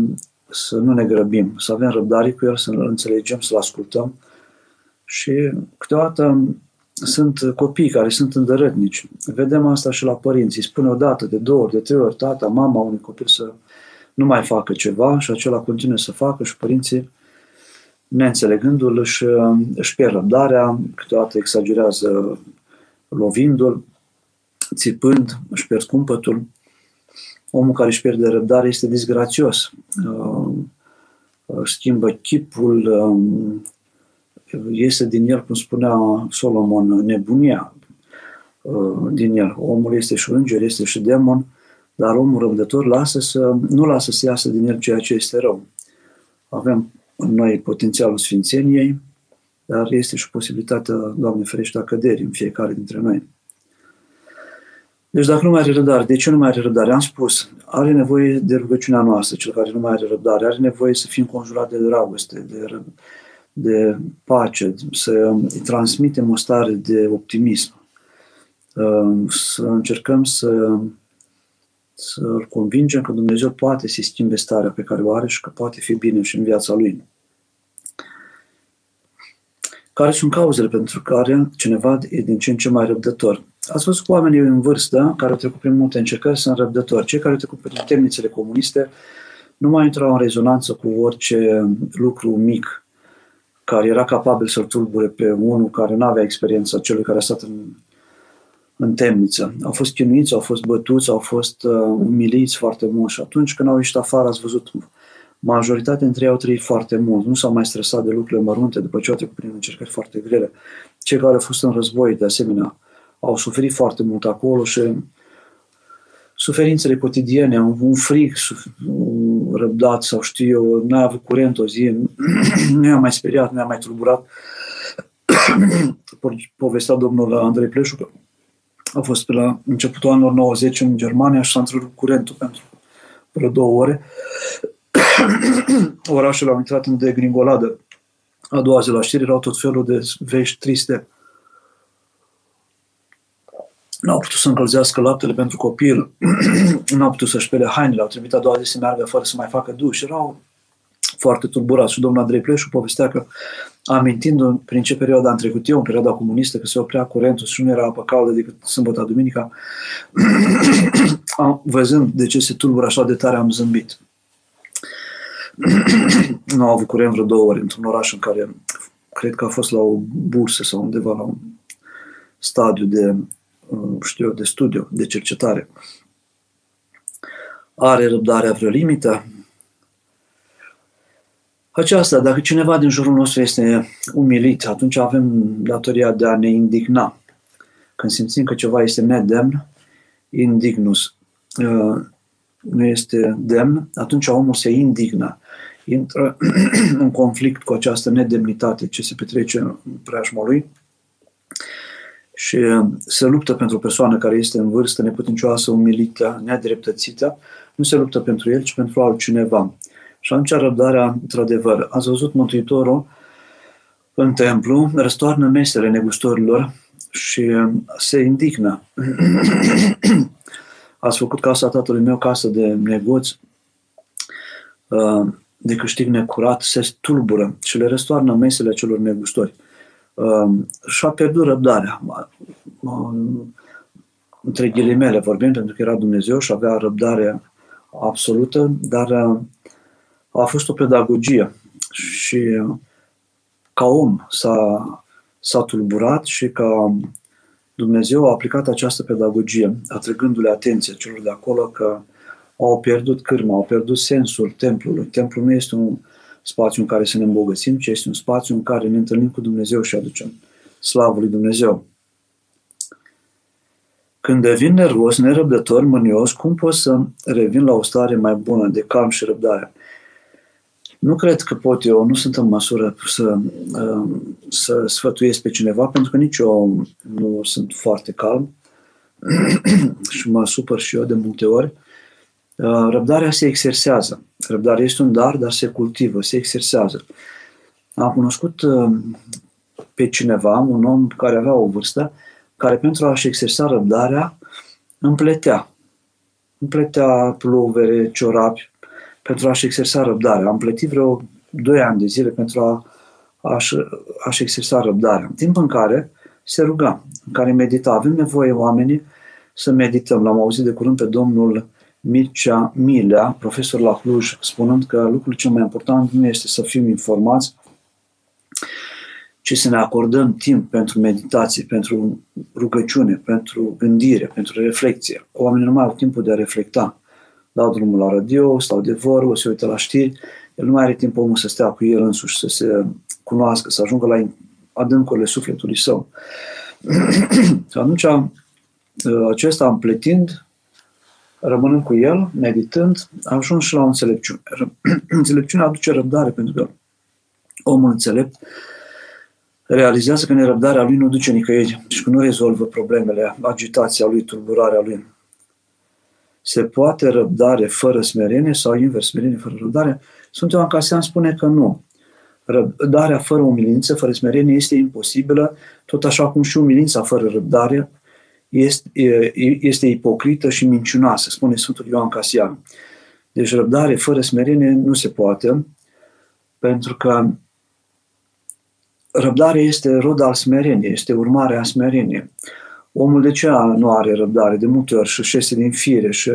să nu ne grăbim, să avem răbdare cu el, să-l înțelegem, să-l ascultăm. Și câteodată sunt copii care sunt îndărătnici. Vedem asta și la părinți. Îi spune o dată, de două ori, de trei ori, tata, mama unui copil să nu mai facă ceva și acela continuă să facă și părinții, neînțelegându-l, își, își pierd răbdarea, câteodată exagerează lovindu-l, țipând, își pierd cumpătul. Omul care își pierde răbdare este disgrațios. Uh, schimbă chipul, um, iese din el, cum spunea Solomon, nebunia uh, din el. Omul este și înger, este și demon, dar omul răbdător lasă să, nu lasă să iasă din el ceea ce este rău. Avem în noi potențialul sfințeniei, dar este și posibilitatea, Doamne ferește, a căderii în fiecare dintre noi. Deci dacă nu mai are răbdare, de ce nu mai are răbdare? Am spus, are nevoie de rugăciunea noastră, cel care nu mai are răbdare, are nevoie să fie înconjurat de dragoste, de, de pace, să îi transmitem o stare de optimism, să încercăm să să-l convingem că Dumnezeu poate să schimbe starea pe care o are și că poate fi bine și în viața lui. Care sunt cauzele pentru care cineva e din ce în ce mai răbdător? Ați văzut cu oamenii în vârstă, care au trecut prin multe încercări, sunt răbdători. Cei care au trecut prin temnițele comuniste nu mai intrau în rezonanță cu orice lucru mic care era capabil să-l tulbure pe unul care nu avea experiența celui care a stat în în temniță. Au fost chinuiți, au fost bătuți, au fost uh, umiliți foarte mult și atunci când au ieșit afară ați văzut majoritatea dintre ei au trăit foarte mult, nu s-au mai stresat de lucrurile mărunte după ce au trecut prin încercări foarte grele. Cei care au fost în război, de asemenea, au suferit foarte mult acolo și suferințele cotidiene, un frig un răbdat sau știu eu, n-ai avut curent o zi, nu i-a mai speriat, nu i-a mai tulburat. Povestea domnul Andrei Pleșu că a fost pe la începutul anilor 90 în Germania și s-a întrerupt curentul pentru vreo două ore. Orașul au intrat în degringoladă. A doua zi la știri erau tot felul de vești triste. Nu au putut să încălzească laptele pentru copil, nu au putut să-și pele hainele, au trebuit a doua zi să meargă fără să mai facă duș. Erau foarte tulburat. Și domnul Andrei Pleșu povestea că, amintind prin ce perioadă am trecut eu, în perioada comunistă, că se oprea curentul și nu era apă caldă decât sâmbătă, duminica, văzând de ce se tulbură așa de tare, am zâmbit. nu au avut curent vreo două ori într-un oraș în care cred că a fost la o bursă sau undeva la un stadiu de, uh, știu eu, de studiu, de cercetare. Are răbdarea vreo limită? aceasta, dacă cineva din jurul nostru este umilit, atunci avem datoria de a ne indigna. Când simțim că ceva este nedemn, indignus, uh, nu este demn, atunci omul se indignă. Intră în conflict cu această nedemnitate ce se petrece în preajma lui și se luptă pentru o persoană care este în vârstă neputincioasă, umilită, nedreptățită, nu se luptă pentru el, ci pentru altcineva. Și atunci răbdarea, într-adevăr, ați văzut Mântuitorul în templu, răstoarnă mesele negustorilor și se indignă. ați făcut casa tatălui meu casă de negoț, uh, de câștig necurat, se tulbură și le răstoarnă mesele celor negustori. Uh, și-a pierdut răbdarea. Uh, între ghilimele vorbim, pentru că era Dumnezeu și avea răbdare absolută, dar a fost o pedagogie și ca om s-a, s-a tulburat și ca Dumnezeu a aplicat această pedagogie, atrăgându-le atenția celor de acolo că au pierdut cârma, au pierdut sensul templului. Templul nu este un spațiu în care să ne îmbogățim, ci este un spațiu în care ne întâlnim cu Dumnezeu și aducem slavă lui Dumnezeu. Când devin nervos, nerăbdător, mânios, cum pot să revin la o stare mai bună de calm și răbdare? Nu cred că pot eu, nu sunt în măsură să, um, să sfătuiesc pe cineva, pentru că nici eu nu sunt foarte calm și mă supăr și eu de multe ori. Uh, răbdarea se exersează. Răbdarea este un dar, dar se cultivă, se exersează. Am cunoscut um, pe cineva, un om care avea o vârstă, care pentru a-și exersa răbdarea împletea. împletea pulovere, ciorapi, pentru a-și exersa răbdarea. Am plătit vreo 2 ani de zile pentru a, a-și, a-și exersa răbdarea. În timp în care se ruga, în care medita. Avem nevoie oamenii să medităm. L-am auzit de curând pe domnul Mircea Milea, profesor la Cluj, spunând că lucrul cel mai important nu este să fim informați, ci să ne acordăm timp pentru meditație, pentru rugăciune, pentru gândire, pentru reflexie. Oamenii nu mai au timpul de a reflecta. Dau drumul la radio, stau de vorbă, se uită la știri, el nu mai are timp omul să stea cu el însuși, să se cunoască, să ajungă la adâncurile sufletului său. Și atunci, acesta împletind, rămânând cu el, meditând, a ajuns și la o înțelepciune. Înțelepciunea aduce răbdare, pentru că omul înțelept realizează că nerăbdarea lui nu duce nicăieri și că nu rezolvă problemele, agitația lui, tulburarea lui. Se poate răbdare fără smerenie sau invers, smerenie fără răbdare? Sunt Ioan Casian spune că nu. Răbdarea fără umilință, fără smerenie, este imposibilă, tot așa cum și umilința fără răbdare este, este ipocrită și mincinoasă, spune Sfântul Ioan Casian. Deci răbdare fără smerenie nu se poate, pentru că răbdarea este rod al smereniei, este urmarea smereniei. Omul de ce nu are răbdare? De multe ori și șese din fire și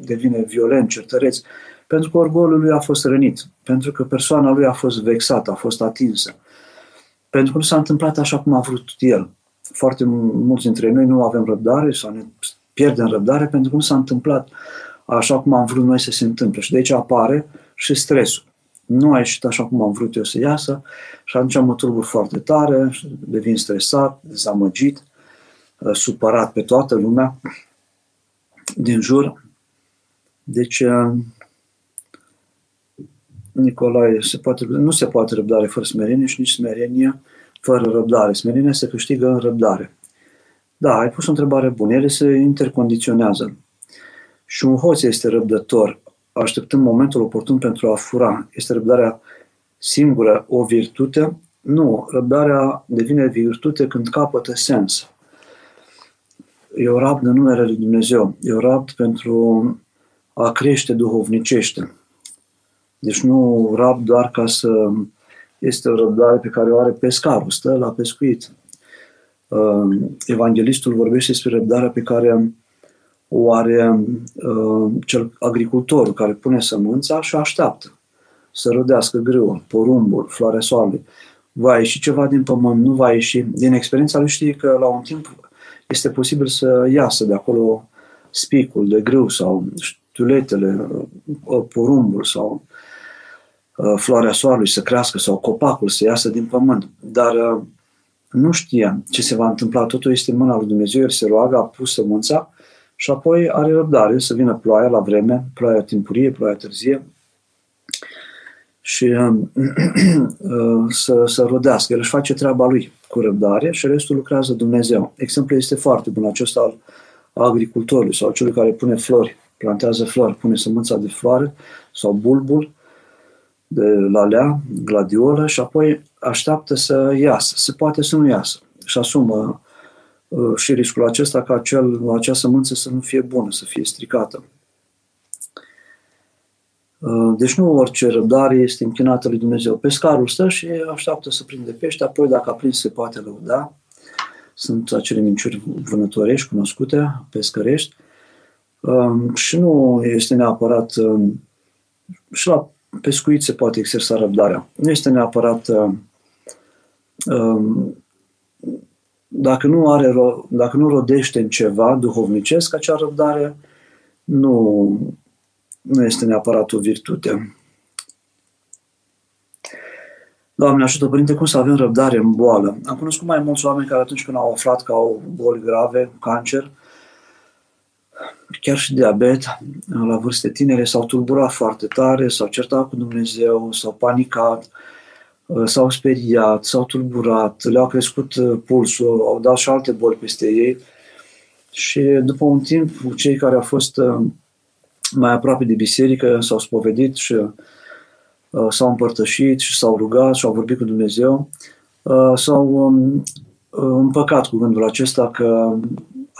devine violent, certăreț, pentru că orgolul lui a fost rănit, pentru că persoana lui a fost vexată, a fost atinsă, pentru că nu s-a întâmplat așa cum a vrut el. Foarte mulți dintre noi nu avem răbdare sau ne pierdem răbdare pentru că nu s-a întâmplat așa cum am vrut noi să se întâmple. Și de aici apare și stresul. Nu a ieșit așa cum am vrut eu să iasă și atunci mă turbur foarte tare, devin stresat, dezamăgit, supărat pe toată lumea din jur. Deci Nicolae, se poate, nu se poate răbdare fără smerenie și nici smerenie fără răbdare. Smerenia se câștigă în răbdare. Da, ai pus o întrebare bună. Ele se intercondiționează. Și un hoț este răbdător, așteptând momentul oportun pentru a fura. Este răbdarea singură o virtute? Nu, răbdarea devine virtute când capătă sens. Eu rabd în numele Lui Dumnezeu. Eu rabd pentru a crește duhovnicește. Deci nu rab doar ca să... Este o răbdare pe care o are pescarul, stă la pescuit. Uh, evanghelistul vorbește despre răbdarea pe care o are uh, cel agricultorul care pune sămânța și așteaptă să rodească grâul, porumbul, floarea soarelui. Va ieși ceva din pământ, nu va ieși. Din experiența lui știi că la un timp este posibil să iasă de acolo spicul de grâu sau știuletele, uh, porumbul sau Uh, floarea soarelui să crească sau copacul să iasă din pământ. Dar uh, nu știa ce se va întâmpla. Totul este în mâna lui Dumnezeu. El se roagă, a pus sămânța și apoi are răbdare să vină ploaia la vreme, ploaia timpurie, ploaia târzie și uh, să, să rodească. El își face treaba lui cu răbdare și restul lucrează Dumnezeu. Exemplul este foarte bun acesta al agricultorului sau celui care pune flori, plantează flori, pune sămânța de floare sau bulbul de lalea, gladiolă și apoi așteaptă să iasă. Se poate să nu iasă și asumă uh, și riscul acesta ca acel, acea sămânță să nu fie bună, să fie stricată. Uh, deci nu orice răbdare este închinată lui Dumnezeu. Pescarul stă și așteaptă să prinde pește, apoi dacă a prins se poate lăuda. Sunt acele minciuri vânătorești cunoscute, pescărești. Uh, și nu este neapărat și la pescuit se poate exersa răbdarea. Nu este neapărat uh, um, dacă nu, are, dacă nu rodește în ceva duhovnicesc, acea răbdare nu, nu este neapărat o virtute. Doamne ajută, Părinte, cum să avem răbdare în boală? Am cunoscut mai mulți oameni care atunci când au aflat că au boli grave, cancer, chiar și diabet, la vârste tinere, s-au tulburat foarte tare, s-au certat cu Dumnezeu, s-au panicat, uh, s-au speriat, s-au tulburat, le-au crescut uh, pulsul, au dat și alte boli peste ei. Și după un timp, cei care au fost uh, mai aproape de biserică s-au spovedit și s-au împărtășit și s-au rugat și au vorbit cu Dumnezeu, s-au um, împăcat cu gândul acesta că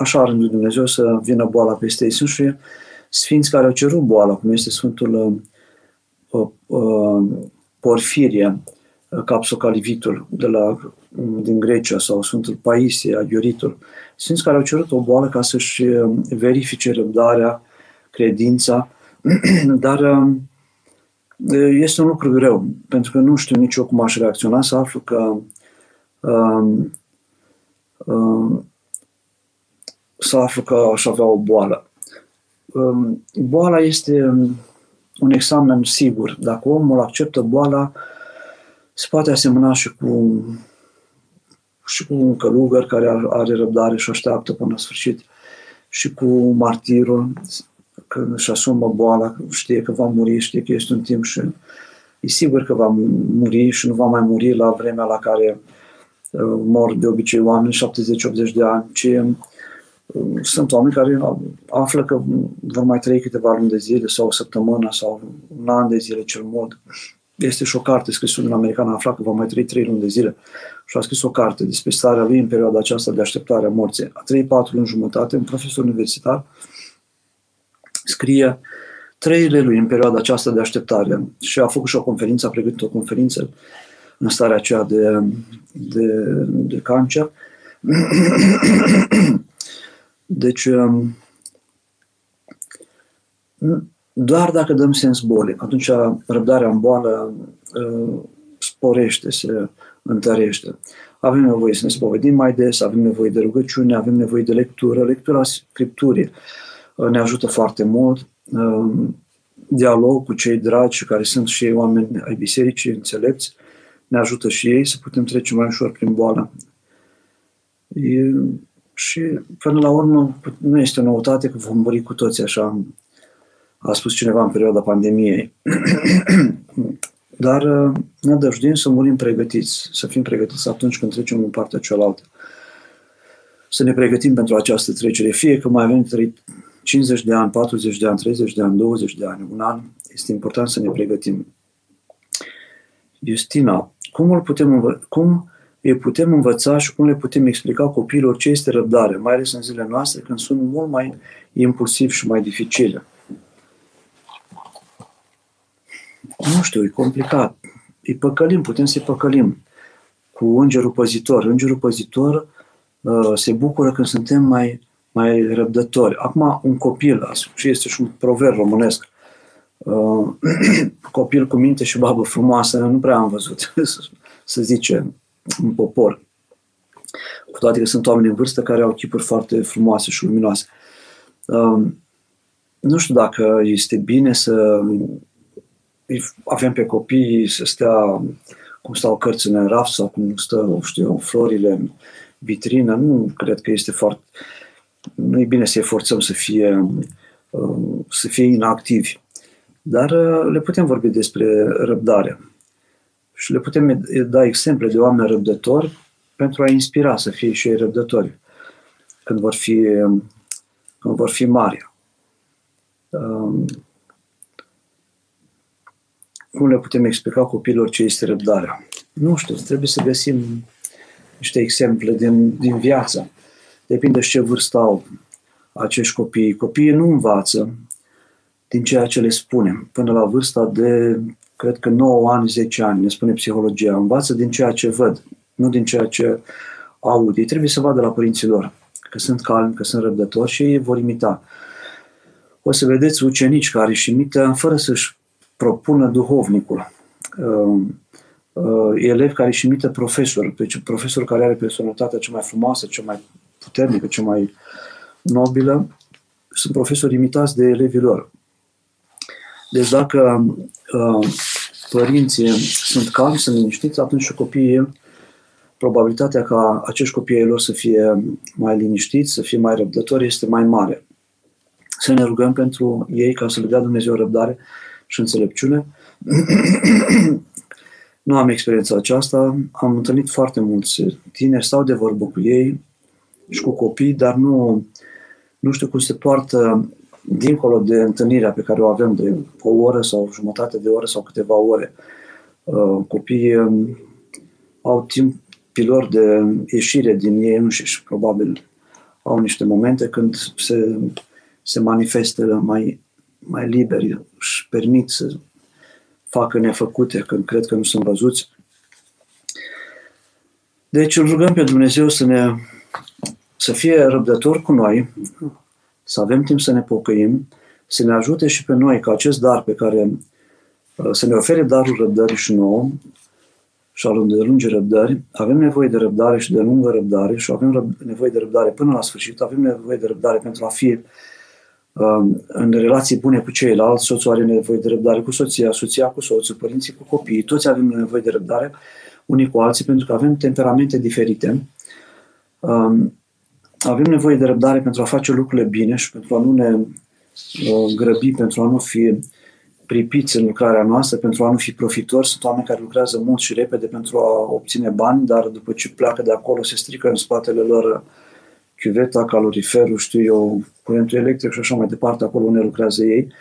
așa a rândul Dumnezeu să vină boala peste ei și sfinți care au cerut boala, cum este Sfântul uh, uh, Porfirie, uh, Capsocalivitul de la, din Grecia sau Sfântul Paisie, Aghioritul, sfinți care au cerut o boală ca să-și verifice răbdarea, credința, dar este un lucru greu, pentru că nu știu nici eu cum aș reacționa să aflu că um, um, să aflu că aș avea o boală. Um, boala este un examen sigur. Dacă omul acceptă boala, se poate asemăna și cu, și cu un călugăr care are răbdare și așteaptă până la sfârșit, și cu martirul, când își asumă boala, știe că va muri, știe că este un timp și e sigur că va muri și nu va mai muri la vremea la care uh, mor de obicei oameni, 70-80 de ani, ci uh, sunt oameni care află că vor mai trăi câteva luni de zile sau o săptămână sau un an de zile cel mult. Este și o carte scrisă un american, a aflat că va mai trăi trei luni de zile și a scris o carte despre starea lui în perioada aceasta de așteptare a morții. A trei, patru luni jumătate, un profesor universitar, uh, scrie trăirile lui în perioada aceasta de așteptare și a făcut și o conferință, a pregătit o conferință în starea aceea de, de, de cancer. Deci, um, doar dacă dăm sens bolii, atunci răbdarea în boală uh, sporește, se întărește. Avem nevoie să ne spovedim mai des, avem nevoie de rugăciune, avem nevoie de lectură, lectura Scripturii ne ajută foarte mult. Um, dialog cu cei dragi care sunt și ei oameni ai bisericii, înțelepți, ne ajută și ei să putem trece mai ușor prin boală. E, și până la urmă nu este o noutate că vom muri cu toți așa, a spus cineva în perioada pandemiei. Dar uh, ne dăjduim să murim pregătiți, să fim pregătiți atunci când trecem în partea cealaltă. Să ne pregătim pentru această trecere, fie că mai avem 50 de ani, 40 de ani, 30 de ani, 20 de ani, un an, este important să ne pregătim. Justina, cum, îl putem învă- cum îi putem învăța și cum le putem explica copiilor ce este răbdare, mai ales în zilele noastre când sunt mult mai impulsivi și mai dificile? Nu știu, e complicat. Îi păcălim, putem să-i păcălim cu îngerul păzitor. Îngerul păzitor uh, se bucură când suntem mai mai răbdători. Acum, un copil, și este și un proverb românesc, uh, copil cu minte și babă frumoasă, nu prea am văzut, să zice, în popor. Cu toate că sunt oameni în vârstă care au chipuri foarte frumoase și luminoase. Uh, nu știu dacă este bine să avem pe copii să stea cum stau cărțile în raft sau cum stă, știu, florile în vitrină. Nu cred că este foarte nu e bine să-i forțăm să fie, um, să fie inactivi. Dar uh, le putem vorbi despre răbdare. Și le putem da exemple de oameni răbdători pentru a inspira să fie și ei răbdători când vor fi, um, când vor fi mari. Um, cum le putem explica copiilor ce este răbdarea? Nu știu, trebuie să găsim niște exemple din, din viață. Depinde și ce vârstă au acești copii. Copiii nu învață din ceea ce le spunem. Până la vârsta de, cred că 9 ani, 10 ani, ne spune psihologia. Învață din ceea ce văd, nu din ceea ce aud. Ei trebuie să vadă la părinții lor că sunt calmi, că sunt răbdători și ei vor imita. O să vedeți ucenici care își imită fără să-și propună duhovnicul. Uh, uh, elevi care își imită profesorul, deci profesorul care are personalitatea cea mai frumoasă, cea mai puternică, cea mai nobilă, sunt profesori imitați de elevii lor. Deci dacă uh, părinții sunt calmi, sunt liniștiți, atunci și copiii, probabilitatea ca acești copii ai lor să fie mai liniștiți, să fie mai răbdători, este mai mare. Să ne rugăm pentru ei ca să le dea Dumnezeu răbdare și înțelepciune. nu am experiența aceasta, am întâlnit foarte mulți tineri, stau de vorbă cu ei, și cu copii, dar nu, nu știu cum se poartă dincolo de întâlnirea pe care o avem de o oră sau jumătate de oră sau câteva ore. Uh, copiii um, au timp pilor de ieșire din ei înșiși, probabil au niște momente când se se manifeste mai, mai liberi, își permit să facă nefăcute când cred că nu sunt văzuți. Deci îl rugăm pe Dumnezeu să ne să fie răbdător cu noi, să avem timp să ne pocăim, să ne ajute și pe noi ca acest dar pe care uh, să ne ofere darul răbdării și nouă și al lungi răbdări, avem nevoie de răbdare și de lungă răbdare și avem nevoie de răbdare până la sfârșit, avem nevoie de răbdare pentru a fi um, în relații bune cu ceilalți, soțul are nevoie de răbdare cu soția, soția cu soțul, părinții cu copiii, toți avem nevoie de răbdare unii cu alții pentru că avem temperamente diferite. Um, avem nevoie de răbdare pentru a face lucrurile bine și pentru a nu ne uh, grăbi, pentru a nu fi pripiți în lucrarea noastră, pentru a nu fi profitori. Sunt oameni care lucrează mult și repede pentru a obține bani, dar după ce pleacă de acolo se strică în spatele lor chiuveta, caloriferul, știu eu, curentul electric și așa mai departe, acolo unde lucrează ei.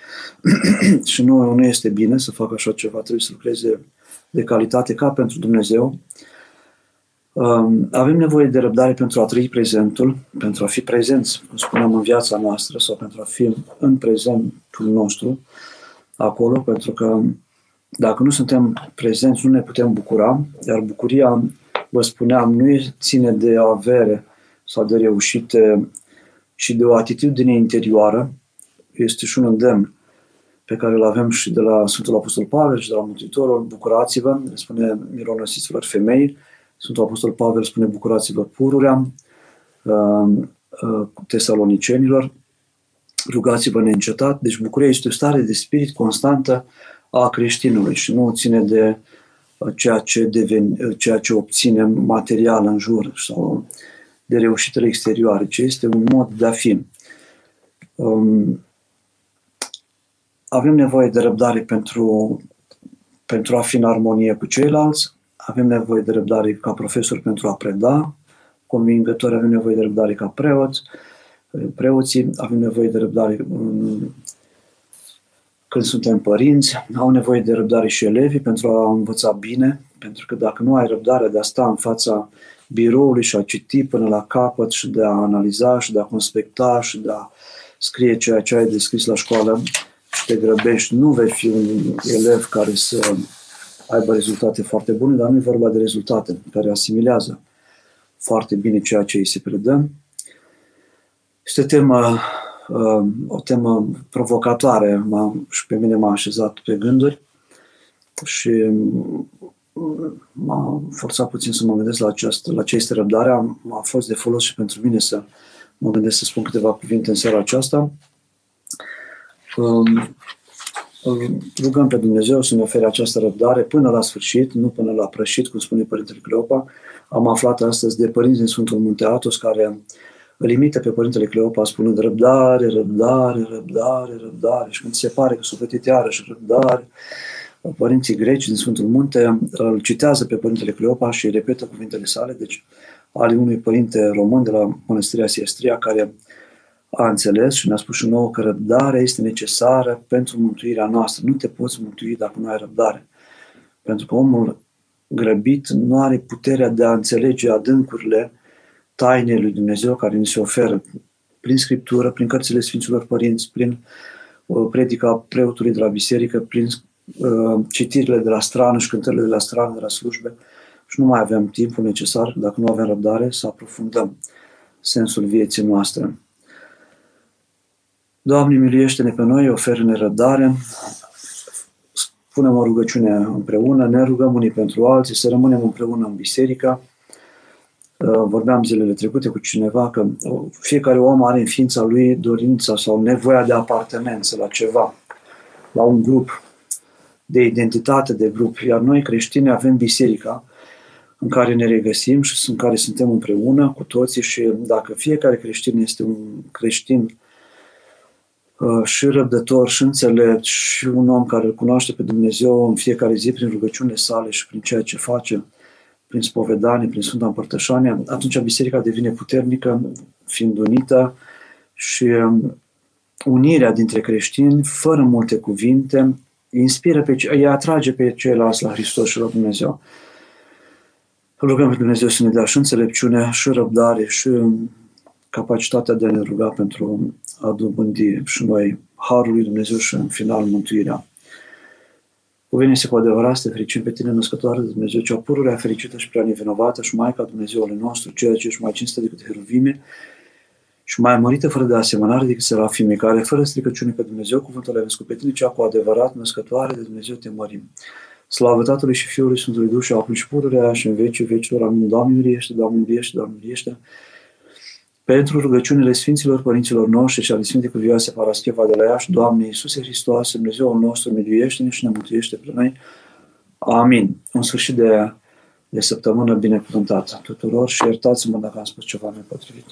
și nu, nu este bine să facă așa ceva, trebuie să lucreze de calitate ca pentru Dumnezeu. Um, avem nevoie de răbdare pentru a trăi prezentul, pentru a fi prezenți, cum spuneam, în viața noastră sau pentru a fi în prezentul nostru acolo, pentru că dacă nu suntem prezenți, nu ne putem bucura, iar bucuria, vă spuneam, nu ține de avere sau de reușite, ci de o atitudine interioară. Este și un îndemn pe care îl avem și de la Sfântul Apostol Pavel și de la Mântuitorul. Bucurați-vă, spune mironosiților femei, Sfântul Apostol Pavel spune bucurați-vă pururea, uh, uh, tesalonicenilor, rugați-vă neîncetat. Deci bucuria este o stare de spirit constantă a creștinului și nu ține de uh, ceea ce, deveni, ceea ce obținem material în jur sau de reușitele exterioare, ci este un mod de a fi. Um, avem nevoie de răbdare pentru, pentru a fi în armonie cu ceilalți, avem nevoie de răbdare ca profesor pentru a preda, convingători avem nevoie de răbdare ca preoți, preoții avem nevoie de răbdare când suntem părinți, au nevoie de răbdare și elevii pentru a învăța bine, pentru că dacă nu ai răbdare de a sta în fața biroului și a citi până la capăt și de a analiza și de a conspecta și de a scrie ceea ce ai descris la școală, te grăbești, nu vei fi un elev care să aibă rezultate foarte bune, dar nu e vorba de rezultate, care asimilează foarte bine ceea ce îi se predă. Este o temă, uh, o temă provocatoare m-a, și pe mine m-a așezat pe gânduri și uh, m-a forțat puțin să mă gândesc la, această, la ce este răbdarea. A fost de folos și pentru mine să mă gândesc să spun câteva cuvinte în seara aceasta. Um, rugăm pe Dumnezeu să ne ofere această răbdare până la sfârșit, nu până la prășit, cum spune Părintele Cleopa. Am aflat astăzi de părinți din Sfântul Munte Atos care îl imită pe Părintele Cleopa spunând răbdare, răbdare, răbdare, răbdare și când se pare că s-a plătit iarăși răbdare, părinții greci din Sfântul Munte îl citează pe Părintele Cleopa și repetă cuvintele sale, deci ale unui părinte român de la Mănăstirea Siestria care a înțeles și ne-a spus și nouă că răbdarea este necesară pentru mântuirea noastră. Nu te poți mântui dacă nu ai răbdare. Pentru că omul grăbit nu are puterea de a înțelege adâncurile tainei lui Dumnezeu care ni se oferă prin Scriptură, prin cărțile Sfinților Părinți, prin uh, predica preotului de la biserică, prin uh, citirile de la strană și cântările de la strană, de la slujbe. Și nu mai avem timpul necesar, dacă nu avem răbdare, să aprofundăm sensul vieții noastre. Doamne, miluiește-ne pe noi, oferă-ne răbdare, punem o rugăciune împreună, ne rugăm unii pentru alții, să rămânem împreună în biserică. Uh, vorbeam zilele trecute cu cineva că fiecare om are în ființa lui dorința sau nevoia de apartenență la ceva, la un grup, de identitate de grup. Iar noi creștini avem biserica în care ne regăsim și în care suntem împreună cu toții și dacă fiecare creștin este un creștin Uh, și răbdător și înțelept și un om care îl cunoaște pe Dumnezeu în fiecare zi prin rugăciunile sale și prin ceea ce face, prin spovedanie, prin Sfânta Împărtășanie, atunci biserica devine puternică, fiind unită și um, unirea dintre creștini, fără multe cuvinte, inspiră pe, îi atrage pe ceilalți la Hristos și la Dumnezeu. Rugăm pe Dumnezeu să ne dea și înțelepciune, și răbdare, și um, capacitatea de a ne ruga pentru a dobândi și noi Harul lui Dumnezeu și în final mântuirea. Cuvine cu adevărat să te fericim pe tine, născătoare de Dumnezeu, cea pururea fericită și prea nevinovată și Maica Dumnezeului nostru, ceea ce ești mai cinstă decât heruvime și mai mărită fără de asemănare decât serafimii, care fără stricăciune pe Dumnezeu, cuvântul ai născut pe tine, cea cu adevărat născătoare de Dumnezeu te mărim. Slavă Tatălui și Fiului Sfântului Duh și acum și pururea și în vecii vecilor. Amin. Doamne miliește, Doamne miliește, Doamne miliește. Pentru rugăciunile Sfinților Părinților noștri și ale Sfintei Cuvioase Parascheva de la Iași, Doamne Iisuse Hristos, Dumnezeul nostru, miluiește-ne și ne mântuiește pe noi. Amin. Un sfârșit de, de săptămână binecuvântată tuturor și iertați-mă dacă am spus ceva nepotrivit.